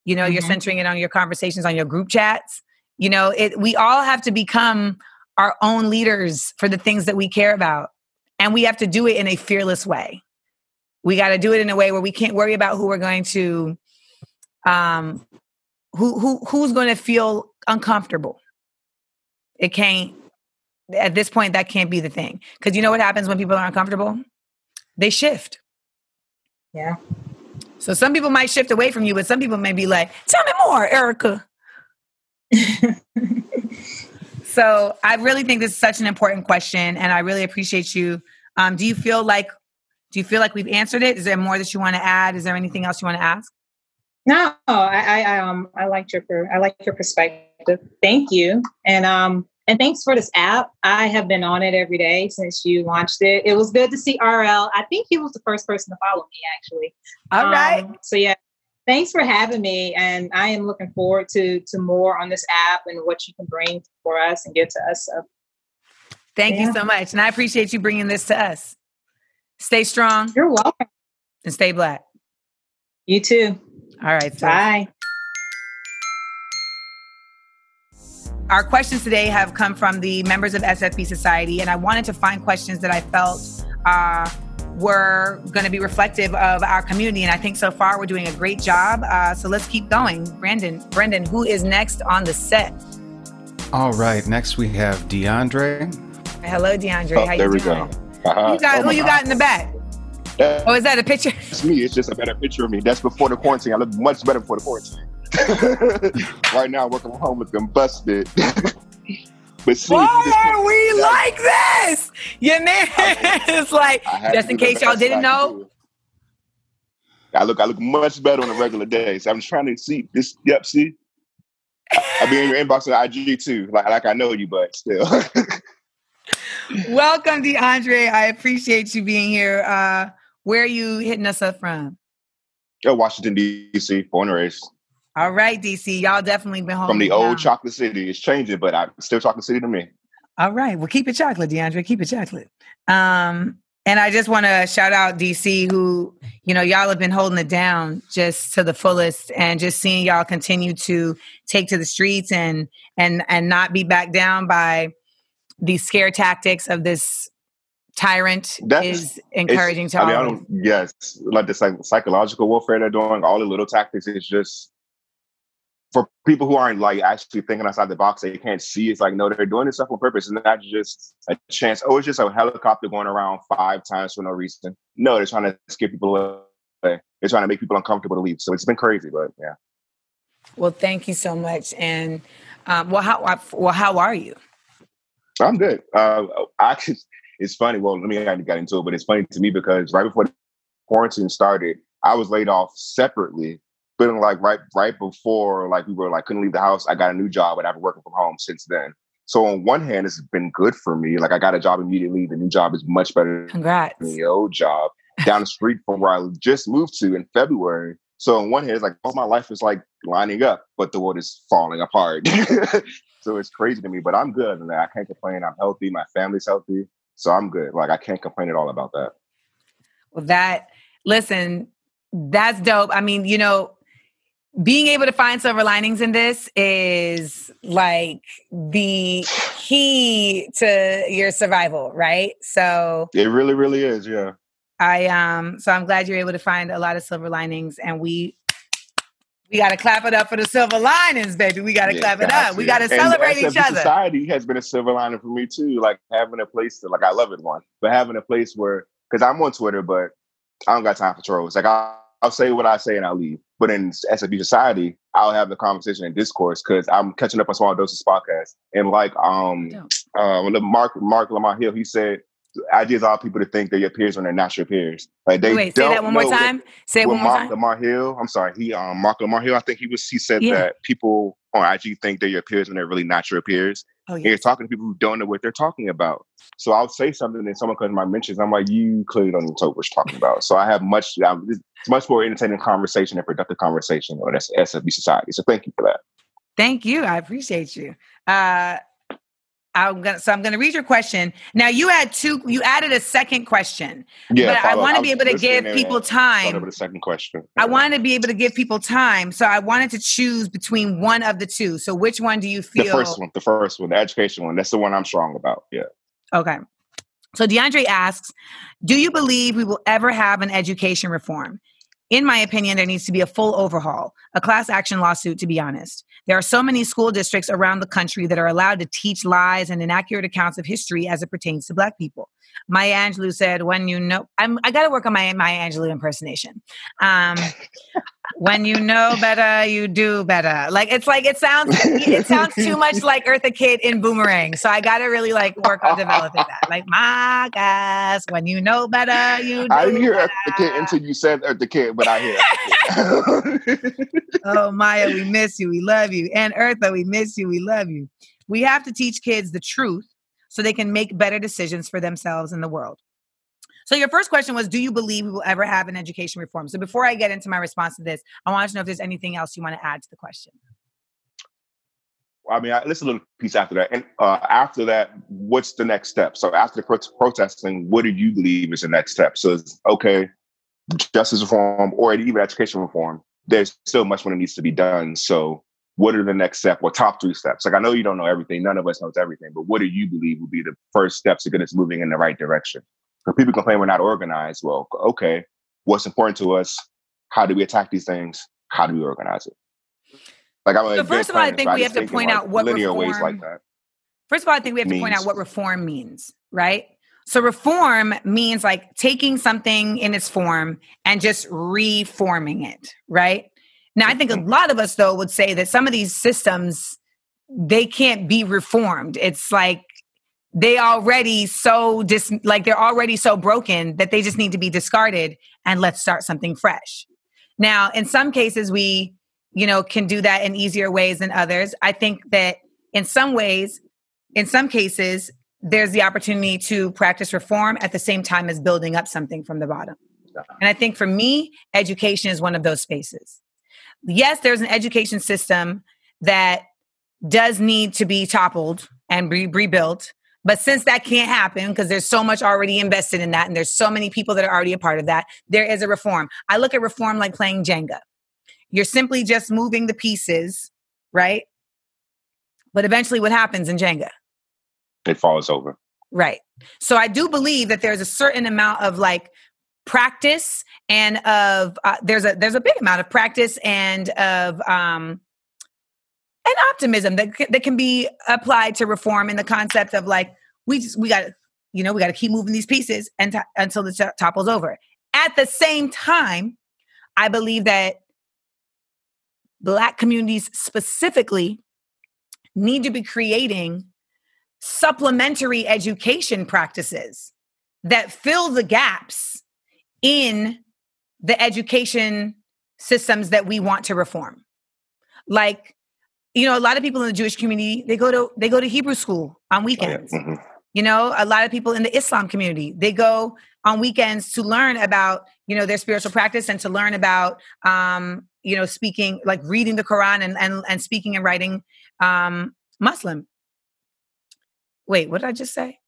You know, mm-hmm. you're centering it on your conversations on your group chats. You know, it we all have to become our own leaders for the things that we care about. And we have to do it in a fearless way. We got to do it in a way where we can't worry about who we're going to um who who who's going to feel uncomfortable. It can't at this point that can't be the thing. Because you know what happens when people are uncomfortable? They shift. Yeah. So some people might shift away from you but some people may be like tell me more erica. So i really think this is such an important question and i really appreciate you. Um, do you feel like do you feel like we've answered it? Is there more that you want to add? Is there anything else you want to ask? No, I, I um I liked your I like your perspective. Thank you, and um and thanks for this app. I have been on it every day since you launched it. It was good to see RL. I think he was the first person to follow me, actually. All um, right. So yeah, thanks for having me, and I am looking forward to to more on this app and what you can bring for us and give to us. So, Thank yeah. you so much, and I appreciate you bringing this to us. Stay strong. You're welcome, and stay black. You too. All right. So. Bye. Our questions today have come from the members of SFB Society, and I wanted to find questions that I felt uh, were going to be reflective of our community. And I think so far we're doing a great job. Uh, so let's keep going. Brandon, Brendan, who is next on the set? All right. Next we have DeAndre. Hello, DeAndre. Oh, How there we go. Uh-huh. You got, oh who you got in the back? oh, is that a picture? It's me. It's just a better picture of me. That's before the quarantine. I look much better before the quarantine. right now, working from home looking busted. but see, why are we like this? Your name is like just in case y'all didn't know. I look, I look much better on a regular day. So I'm just trying to see this. Yep, see, I'll be in your inbox on IG too. Like, like I know you, but still. Welcome, DeAndre. I appreciate you being here. Uh, where are you hitting us up from? Yeah, Washington D.C. And raised. All right, DC. Y'all definitely been home. From the old chocolate city. It's changing, but I'm still chocolate city to me. All right. Well, keep it chocolate, DeAndre. Keep it chocolate. Um, and I just want to shout out DC, who, you know, y'all have been holding it down just to the fullest and just seeing y'all continue to take to the streets and and and not be backed down by the scare tactics of this tyrant That's, is encouraging to I mean, I don't, yes, like the psych- psychological warfare they're doing, all the little tactics is just for people who aren't like actually thinking outside the box, they can't see. It's like no, they're doing this stuff on purpose. It's not just a chance. Oh, it's just a helicopter going around five times for no reason. No, they're trying to scare people away. They're trying to make people uncomfortable to leave. So it's been crazy, but yeah. Well, thank you so much. And um, well, how well how are you? I'm good. Uh, actually, it's funny. Well, let me get into it, but it's funny to me because right before the quarantine started, I was laid off separately feeling like right right before like we were like couldn't leave the house, I got a new job and I've been working from home since then. So on one hand, it's been good for me. Like I got a job immediately. The new job is much better Congrats. than the old job down the street from where I just moved to in February. So on one hand, it's like all my life is like lining up, but the world is falling apart. so it's crazy to me, but I'm good and I can't complain. I'm healthy. My family's healthy. So I'm good. Like I can't complain at all about that. Well, that listen, that's dope. I mean, you know, being able to find silver linings in this is like the key to your survival, right? So it really, really is, yeah. I um so I'm glad you're able to find a lot of silver linings and we we got to clap it up for the silver linings, baby. We got to yeah, clap it up. We got to celebrate each other. Society has been a silver lining for me too. Like having a place to, like, I love it one, but having a place where, because I'm on Twitter, but I don't got time for trolls. Like I'll, I'll say what I say and I'll leave. But in SFB society, I'll have the conversation and discourse because I'm catching up on small doses podcast. And like um uh, Mark Mark Lamar Hill, he said ideas all people to think they're your peers when they're not your peers. Like they Wait, say that one more time. Say it one more Mark time. Lamar Hill, I'm sorry, he um Mark Lamar Hill, I think he was he said yeah. that people on IG think they're your peers when they're really not your peers. Oh. And you're talking to people who don't know what they're talking about. So I'll say something and someone comes to my mentions. I'm like, you clearly don't know what you're talking about. So I have much, it's much more entertaining conversation and productive conversation on SFB society. So thank you for that. Thank you. I appreciate you. Uh, I'm gonna so I'm gonna read your question. Now you had two you added a second question. Yeah, but I want to be able to give people time. The second question. I wanted to be able to give people time. So I wanted to choose between one of the two. So which one do you feel the first one, the first one, the education one. That's the one I'm strong about. Yeah. Okay. So DeAndre asks, do you believe we will ever have an education reform? In my opinion, there needs to be a full overhaul, a class action lawsuit, to be honest. There are so many school districts around the country that are allowed to teach lies and inaccurate accounts of history as it pertains to Black people. Maya Angelou said, when you know, I'm, I got to work on my Maya Angelou impersonation. Um, when you know better, you do better. Like it's like it sounds it sounds too much like Eartha Kitt in Boomerang. So I gotta really like work on developing that. Like my guys, when you know better, you do I didn't hear better. Eartha Kitt until you said Eartha Kitt, but I hear oh Maya, we miss you, we love you, and Eartha, we miss you, we love you. We have to teach kids the truth so they can make better decisions for themselves in the world. So your first question was, do you believe we will ever have an education reform? So before I get into my response to this, I want to know if there's anything else you want to add to the question. I mean, I listen a little piece after that. And uh, after that, what's the next step? So after the pro- protesting, what do you believe is the next step? So it's okay, justice reform or even education reform. There's still much more that needs to be done. So what are the next step or top three steps? Like I know you don't know everything. None of us knows everything, but what do you believe would be the first steps to get us moving in the right direction? Because people complain we're not organized. Well, okay, what's important to us? How do we attack these things? How do we organize it? Like I'm So first of all, I think we have to point out what linear ways reform- like that. First of all, I think we have to point out what reform means, right? So reform means like taking something in its form and just reforming it, right? Now, I think a mm-hmm. lot of us though would say that some of these systems they can't be reformed. It's like they already so dis like they're already so broken that they just need to be discarded and let's start something fresh. Now, in some cases we, you know, can do that in easier ways than others. I think that in some ways in some cases, there's the opportunity to practice reform at the same time as building up something from the bottom. And I think for me, education is one of those spaces. Yes, there's an education system that does need to be toppled and re- rebuilt. But since that can't happen because there's so much already invested in that and there's so many people that are already a part of that, there is a reform. I look at reform like playing Jenga. You're simply just moving the pieces, right? But eventually, what happens in Jenga? It falls over. Right. So I do believe that there's a certain amount of like practice and of uh, there's a there's a big amount of practice and of um and optimism that c- that can be applied to reform in the concept of like we just we got to you know we got to keep moving these pieces and t- until the t- topples over. At the same time, I believe that black communities specifically need to be creating supplementary education practices that fill the gaps in the education systems that we want to reform like you know a lot of people in the jewish community they go to they go to hebrew school on Oh, yeah. weekends Mhm. You know a lot of people in the islam community they go on weekends to learn about you know their spiritual practice and to learn about um you know speaking like reading the quran and and, and speaking and writing um muslim wait what did i just say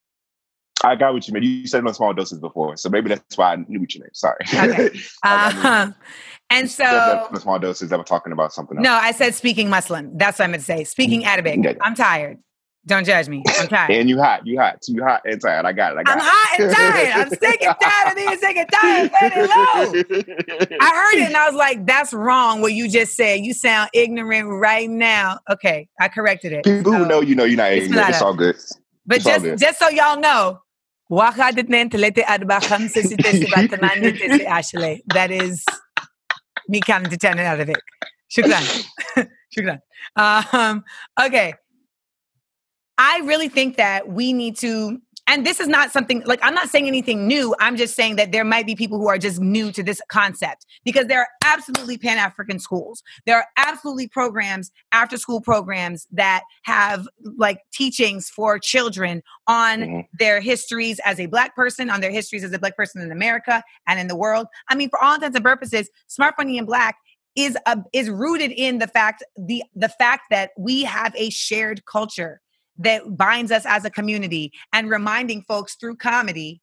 I got what you meant. You said on small doses before, so maybe that's why I knew what you meant. Sorry. Okay. I uh, and You said that so small doses that were talking about something else. no i said speaking muslim that's what i'm going to say speaking arabic Yeah. i'm tired don't judge me. I'm tired. and you hot. You hot. You hot and tired. I got it. I got I'm it. hot and tired. I'm sick and tired of being sick and tired of low. I heard it and I was like, that's wrong what you just said. You sound ignorant right now. Okay, I corrected it. People so, who know you know you're not ignorant. It's, it's all good. But it's just good. just so y'all know, that is me counting to ten out of it. Shukran. Shukran. Um, okay. I really think that we need to, and this is not something like I'm not saying anything new. I'm just saying that there might be people who are just new to this concept because there are absolutely Pan African schools. There are absolutely programs, after school programs that have like teachings for children on Mhm. their histories as a black person, on their histories as a black person in America and in the world. I mean, for all intents and purposes, Smart Funny and Black is a, is rooted in the fact the the fact that we have a shared culture that binds us as a community and reminding folks through comedy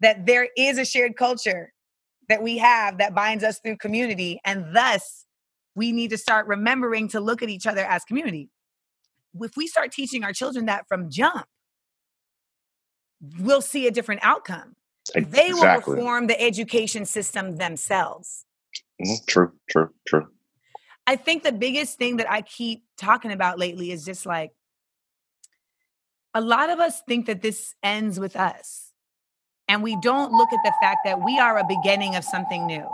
that there is a shared culture that we have that binds us through community. And thus we need to start remembering to look at each other as community. If we start teaching our children that from jump we'll see a different outcome. They will reform the education system themselves. Mhm. True, true, true. I think the biggest thing that I keep talking about lately is just like a lot of us think that this ends with us. And we don't look at the fact that we are a beginning of something new.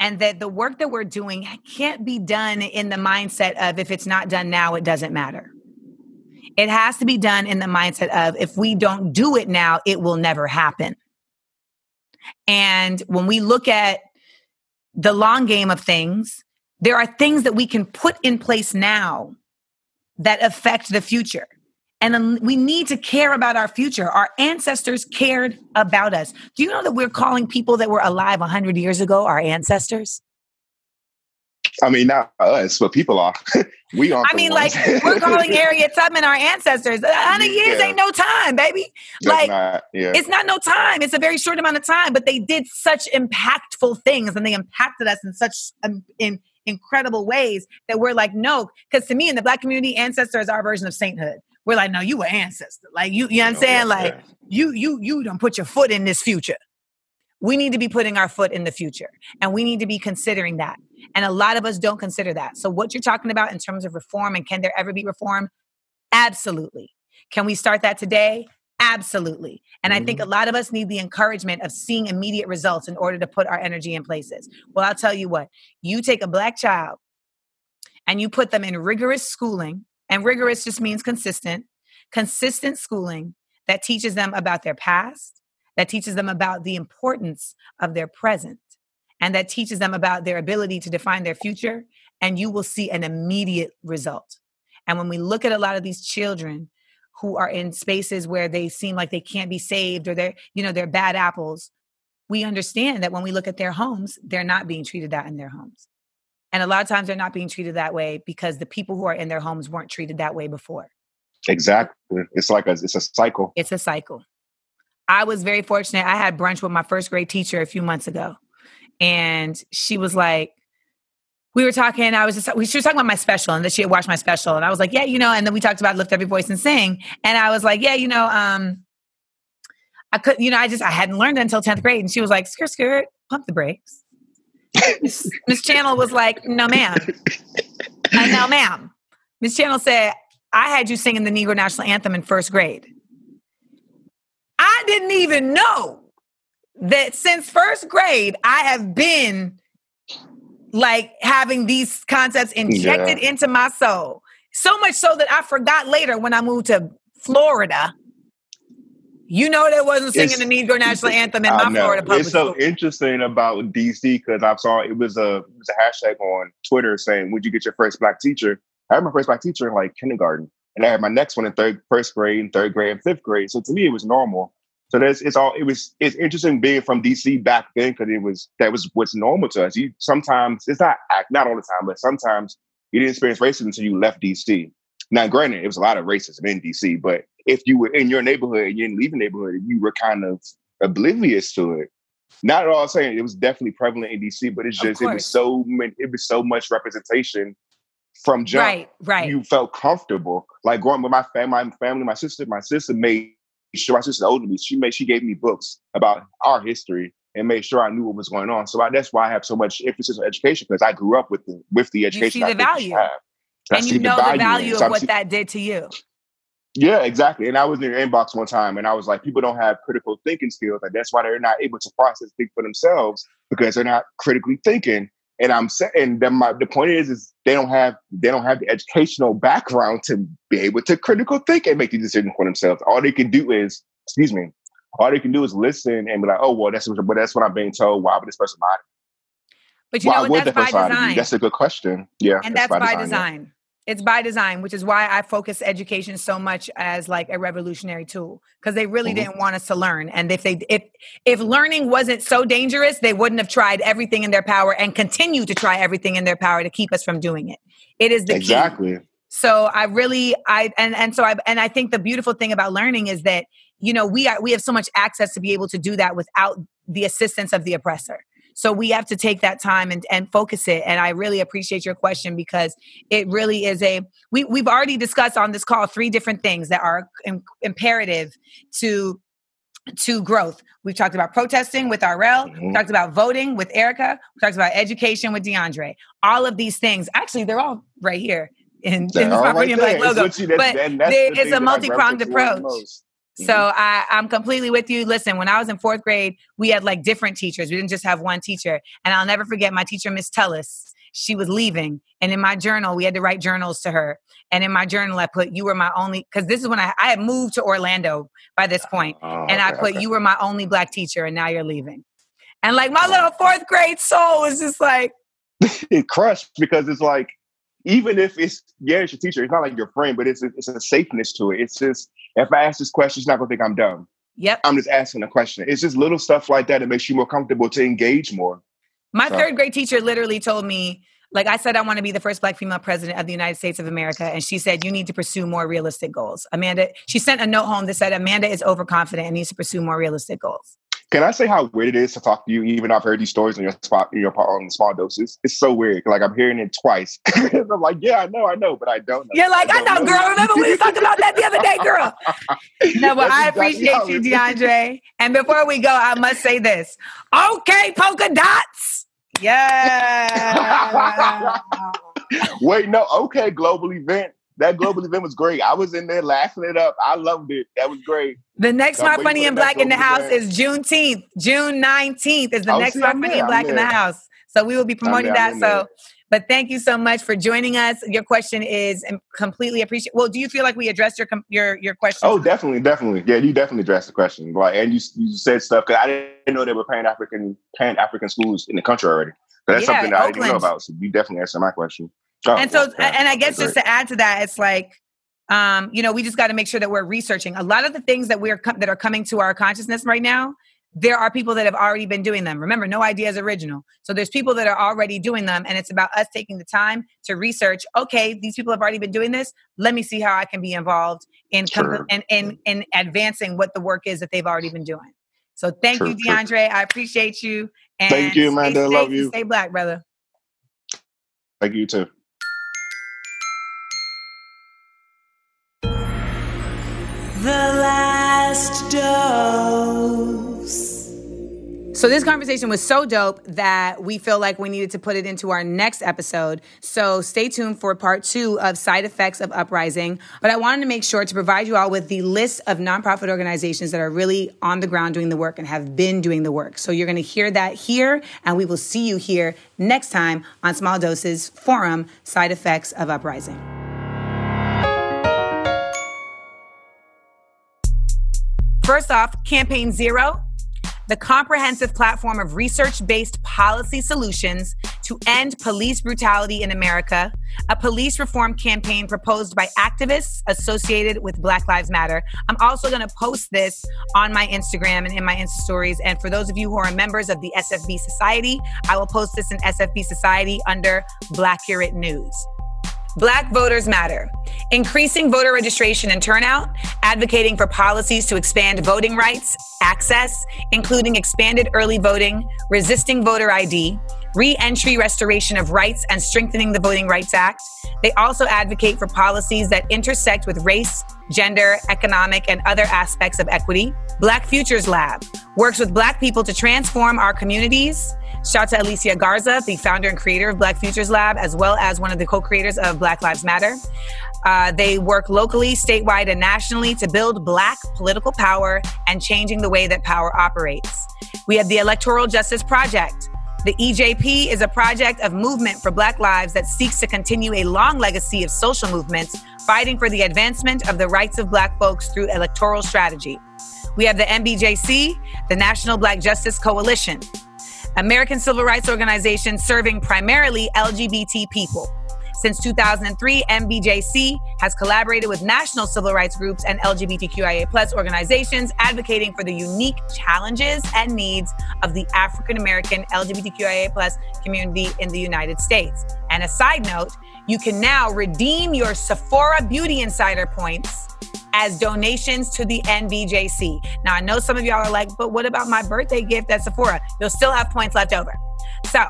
and that the work that we're doing can't be done in the mindset of if it's not done now, it doesn't matter. It has to be done in the mindset of if we don't do it now, it will never happen. And when we look at the long game of things, there are things that we can put in place now that affect the future. And we need to care about our future. Our ancestors cared about us. Do you know that we're calling people that were alive 100 years ago our ancestors? I mean, not us, but people are. we are. I mean, like we're calling Harriet Tubman our ancestors. A hundred years yeah. ain't no time, baby. That's like not, yeah. it's not no time. It's a very short amount of time, but they did such impactful things, and they impacted us in such um, in incredible ways that we're like, no, because to me in the Black community, ancestor is our version of sainthood. We're like, no, you were ancestor. Like you, you know what I'm oh, saying? Yeah, like you, you, you don't put your foot in this future we need to be putting our foot in the future and we need to be considering that. And a lot of us don't consider that. So, what you're talking about in terms of reform and can there ever be reform? Absolutely. Can we start that today? Absolutely. And mm-hmm. I think a mm-hmm. lot of us need the encouragement of seeing immediate results in order to put our energy in places. Well, I'll tell you what, you take a black child and you put them in rigorous schooling, and rigorous just means consistent, consistent schooling that teaches them about their past, that teaches them about the importance of their present and that teaches them about their ability to define their future and you will see an immediate result. And when we look at a lot of these children who are in spaces where they seem like they can't be saved or they're you know they're bad apples we understand that when we look at their homes they're not being treated that in their homes and a lot of times they're not being treated that way because the people who are in their homes weren't treated that way before exactly it's like a it's a cycle it's a cycle I was very fortunate. I had brunch with my first grade teacher a few months ago, and she was like, we were talking. I was just she was talking about my special, and that she had watched my special, and I was like, yeah, you know. And then we talked about lift every voice and sing, and I was like, yeah, you know, um, I could, you know, I just I hadn't learned until tenth grade, and she was like, skirt, skirt, pump the brakes. Miss Channel was like, no, ma'am, uh, no, ma'am. Miss Channel said, I had you singing the Negro National Anthem in first grade. I didn't even know that since first grade, I have been like having these concepts injected yeah. into my soul. So much so that I forgot later when I moved to Florida. You know, there wasn't singing it's, the Negro National Anthem in my Florida public school. It's so school. interesting about DC because I saw it was a it was a hashtag on Twitter saying, "Would you get your first black teacher?" I had my first black teacher in like kindergarten, and I had my next one in third, first grade, and third grade, and fifth grade. So to me, it was normal. So that's it's all it was. It's interesting being from DC back then because it was that was what's normal to us. You sometimes it's not not all the time, but sometimes you didn't experience racism until you left DC. Now, granted, it was a lot of racism in DC, but if you were in your neighborhood and you didn't leave the neighborhood, you were kind of oblivious to it. Not at all saying it was definitely prevalent in DC, but it's just it was so many, it was so much representation from jump. Right, right. You felt comfortable. Like growing with my family, my family, my sister, my sister made sure my sister's older me. She made she gave me books about our history and made sure I knew what was going on. So I, that's why I have so much emphasis on education because I grew up with the with the education. You see the value, and you know the value, the value of what that did to you. Yeah, exactly. And I was in your inbox one time and I was like, people don't have critical thinking skills. Like that's why they're not able to process things for themselves because they're not critically thinking. And I'm saying that my the point is is they don't have they don't have the educational background to be able to critical think and make these decisions for themselves. All they can do is, excuse me, all they can do is listen and be like, oh well, that's what but that's what I'm being told. Why would this person lie? But you Why know what? That's by design. That's a good question. Yeah, and that's, that's by, design. design. It's by design, which is why I focus education so much as like a revolutionary tool because they really mm-hmm. didn't want us to learn. And if they if if learning wasn't so dangerous, they wouldn't have tried everything in their power and continue to try everything in their power to keep us from doing it. It is the exactly. Key. So I really I and and so I and I think the beautiful thing about learning is that you know we are we have so much access to be able to do that without the assistance of the oppressor. So we have to take that time and, and focus it. And I really appreciate your question because it really is a, we, we've already discussed on this call three different things that are Im- imperative to to growth. We've talked about protesting with Arel. Mm-hmm. We talked about voting with Erica. We talked about education with DeAndre. All of these things, actually, they're all right here in, in the Property right Black logo. But there is a multi pronged approach. Mm-hmm. So I, I'm completely with you. Listen, when I was in fourth grade, we had like different teachers. We didn't just have one teacher. And I'll never forget my teacher, Miss Tellis. She was leaving. And in my journal, we had to write journals to her. And in my journal, I put, You were my only, because this is when I, I had moved to Orlando by this point, Oh, And I put, okay. You were my only black teacher, and now you're leaving. And like my oh, little fourth grade soul was just like, it crushed because it's like even if it's yeah, it's your teacher, it's not like your friend, but it's it's a safeness to it. It's just if I ask this question, she's not gonna think I'm dumb. Yep. I'm just asking a question. It's just little stuff like that that makes you more comfortable to engage more. My So- third grade teacher literally told me, like I said, I want to be the first black female president of the United States of America. And she said, you need to pursue more realistic goals. Amanda, she sent a note home that said, Amanda is overconfident and needs to pursue more realistic goals. Can I say how weird it is to talk to you? Even though I've heard these stories on your spot, in your on small doses. It's so weird. Like I'm hearing it twice. I'm like, yeah, I know, I know, but I don't know. You're like, I don't know, girl. Remember we talked about that the other day, girl. No, but I appreciate how you. DeAndre. And before we go, I must say this. Okay, polka dots. Yeah. Wait, no, okay, global event. That global event was great. I was in there laughing it up. I loved it. That was great. The next Smart Funny and Black in the house is Juneteenth. June 19th is the Oh, next see, Smart I'm Funny there, and Black in the house. So we will be promoting there, that. So, but thank you so much for joining us. Your question is um, completely appreciated. Well, do you feel like we addressed your your your question? Oh, definitely, definitely. Yeah, you definitely addressed the question. Like, and you you said stuff because I didn't know there were pan African pan African schools in the country already. So that's Yeah, something that I didn't know about. So you definitely answered my question. Oh, and so, yeah, and I guess just to add to that, it's like, um, you know, we just got to make sure that we're researching a lot of the things that we're com- that are coming to our consciousness right now. There are people that have already been doing them. Remember, no idea is original. So there's people that are already doing them, and it's about us taking the time to research. Okay, these people have already been doing this. Let me see how I can be involved in com- Sure. in, in in advancing what the work is that they've already been doing. So thank Sure, you. DeAndre. I appreciate you. And Thank you, stay Amanda. safe Love you. Stay black, brother. Thank you too. Last dose. So this conversation was so dope that we feel like we needed to put it into our next episode. So stay tuned for part two of side effects of uprising. But I wanted to make sure to provide you all with the list of nonprofit organizations that are really on the ground doing the work and have been doing the work. So you're going to hear that here, and we will see you here next time on Small Doses Forum Side Effects of Uprising. First off, Campaign Zero, the comprehensive platform of research based policy solutions to end police brutality in America, a police reform campaign proposed by activists associated with Black Lives Matter. I'm also going to post this on my Instagram and in my Insta stories. And for those of you who are members of the SFB Society, I will post this in SFB Society under Black Curate News. Black Voters Matter. Increasing voter registration and turnout, advocating for policies to expand voting rights, access, including expanded early voting, resisting voter ID, re entry restoration of rights, and strengthening the Voting Rights Act. They also advocate for policies that intersect with race, gender, economic, and other aspects of equity. Black Futures Lab works with Black people to transform our communities. Shout out to Alicia Garza, the founder and creator of Black Futures Lab, as well as one of the co creators of Black Lives Matter. Uh, they work locally, statewide, and nationally to build Black political power and changing the way that power operates. We have the Electoral Justice Project. The EJP is a project of movement for Black lives that seeks to continue a long legacy of social movements fighting for the advancement of the rights of Black folks through electoral strategy. We have the NBJC, the National Black Justice Coalition. American civil rights organization serving primarily LGBT people. Since 2003, NBJC has collaborated with national civil rights groups and LGBTQIA organizations advocating for the unique challenges and needs of the African American LGBTQIA community in the United States. And a side note, you can now redeem your Sephora Beauty Insider points as donations to the NBJC. Now, I know some of y'all are like, but what about my birthday gift at Sephora? You'll still have points left over. So,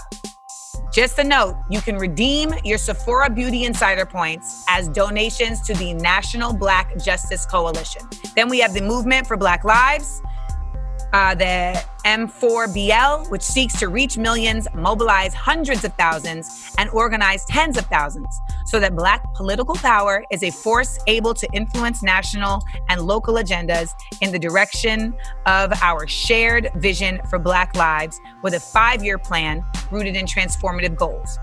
just a note, you can redeem your Sephora Beauty Insider points as donations to the National Black Justice Coalition. Then we have the Movement for Black Lives, uh, the M4BL, which seeks to reach millions, mobilize hundreds of thousands, and organize tens of thousands so that Black political power is a force able to influence national and local agendas in the direction of our shared vision for Black lives with a five year plan rooted in transformative goals.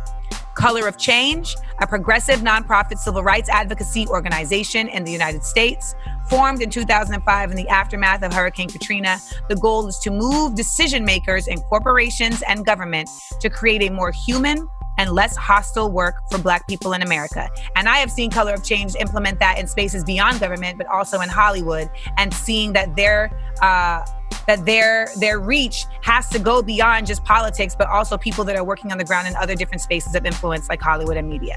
Color of Change, a progressive nonprofit civil rights advocacy organization in the United States, Formed in 2005 in the aftermath of Hurricane Katrina, the goal is to move decision makers in corporations and government to create a more human, and less hostile work for Black people in America. And I have seen Color of Change implement that in spaces beyond government, but also in Hollywood, and seeing that their uh, that their their reach has to go beyond just politics, but also people that are working on the ground in other different spaces of influence like Hollywood and media.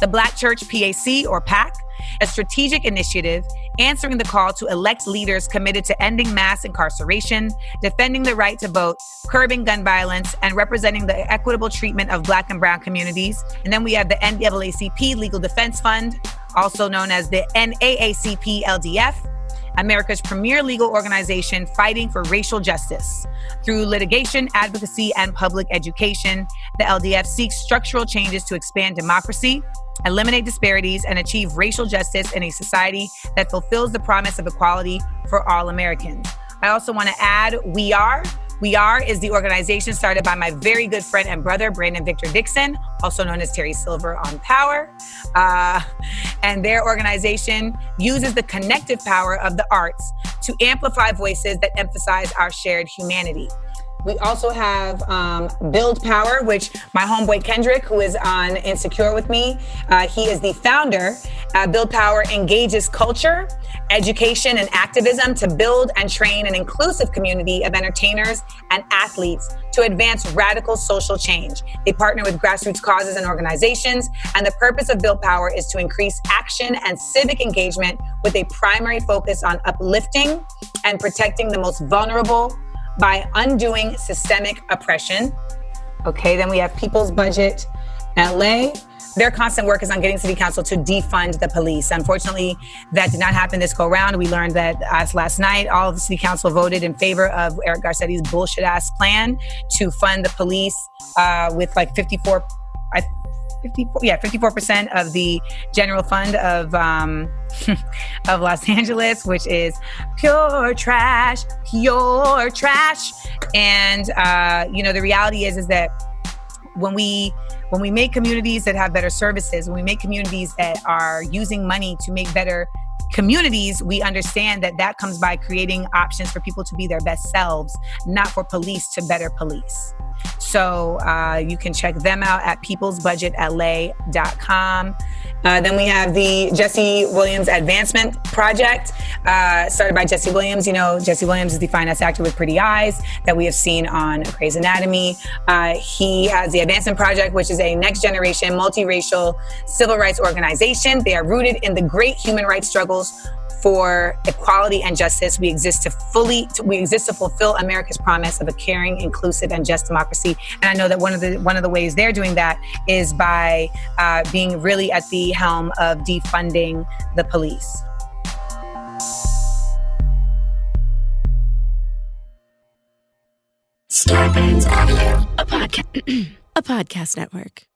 The Black Church PAC or PAC, a strategic initiative answering the call to elect leaders committed to ending mass incarceration, defending the right to vote, curbing gun violence, and representing the equitable treatment of Black and Brown communities. And then we have the NAACP Legal Defense Fund, also known as the NAACP LDF America's premier legal organization fighting for racial justice. Through litigation, advocacy, and public education, the LDF seeks structural changes to expand democracy, eliminate disparities, and achieve racial justice in a society that fulfills the promise of equality for all Americans. I also want to add We Are, we Are is the organization started by my very good friend and brother, Brandon Victor Dixon, also known as Terry Silver on Power. Uh, and their organization uses the connective power of the arts to amplify voices that emphasize our shared humanity. We also have um, Build Power, which my homeboy Kendrick, who is on Insecure with me, uh, he is the founder. Uh, build Power engages culture, education, and activism to build and train an inclusive community of entertainers and athletes to advance radical social change. They partner with grassroots causes and organizations, and the purpose of Build Power is to increase action and civic engagement with a primary focus on uplifting and protecting the most vulnerable by undoing systemic oppression. Okay, then we have People's Budget LA. Their constant work is on getting city council to defund the police. Unfortunately, that did not happen this go round. We learned that as last night, all of the city council voted in favor of Eric Garcetti's bullshit ass plan to fund the police uh, with like 54, I 54 yeah 54% of the general fund of um, of Los Angeles which is pure trash pure trash and uh, you know the reality is is that when we when we make communities that have better services when we make communities that are using money to make better communities, we understand that that comes by creating options for people to be their best selves, not for police to better police. So uh, you can check them out at peoplesbudgetla.com. Uh, then we have the Jesse Williams Advancement Project, uh, started by Jesse Williams. You know, Jesse Williams is the finest actor with pretty eyes that we have seen on Grey's Anatomy. Uh, he has the Advancement Project, which is a next generation multiracial civil rights organization. They are rooted in the great human rights struggles for equality and justice. We exist to fully, we exist to fulfill America's promise of a caring, inclusive, and just democracy. And I know that one of the one of the ways they're doing that is by uh, being really at the helm of defunding the police. A podcast, a podcast network.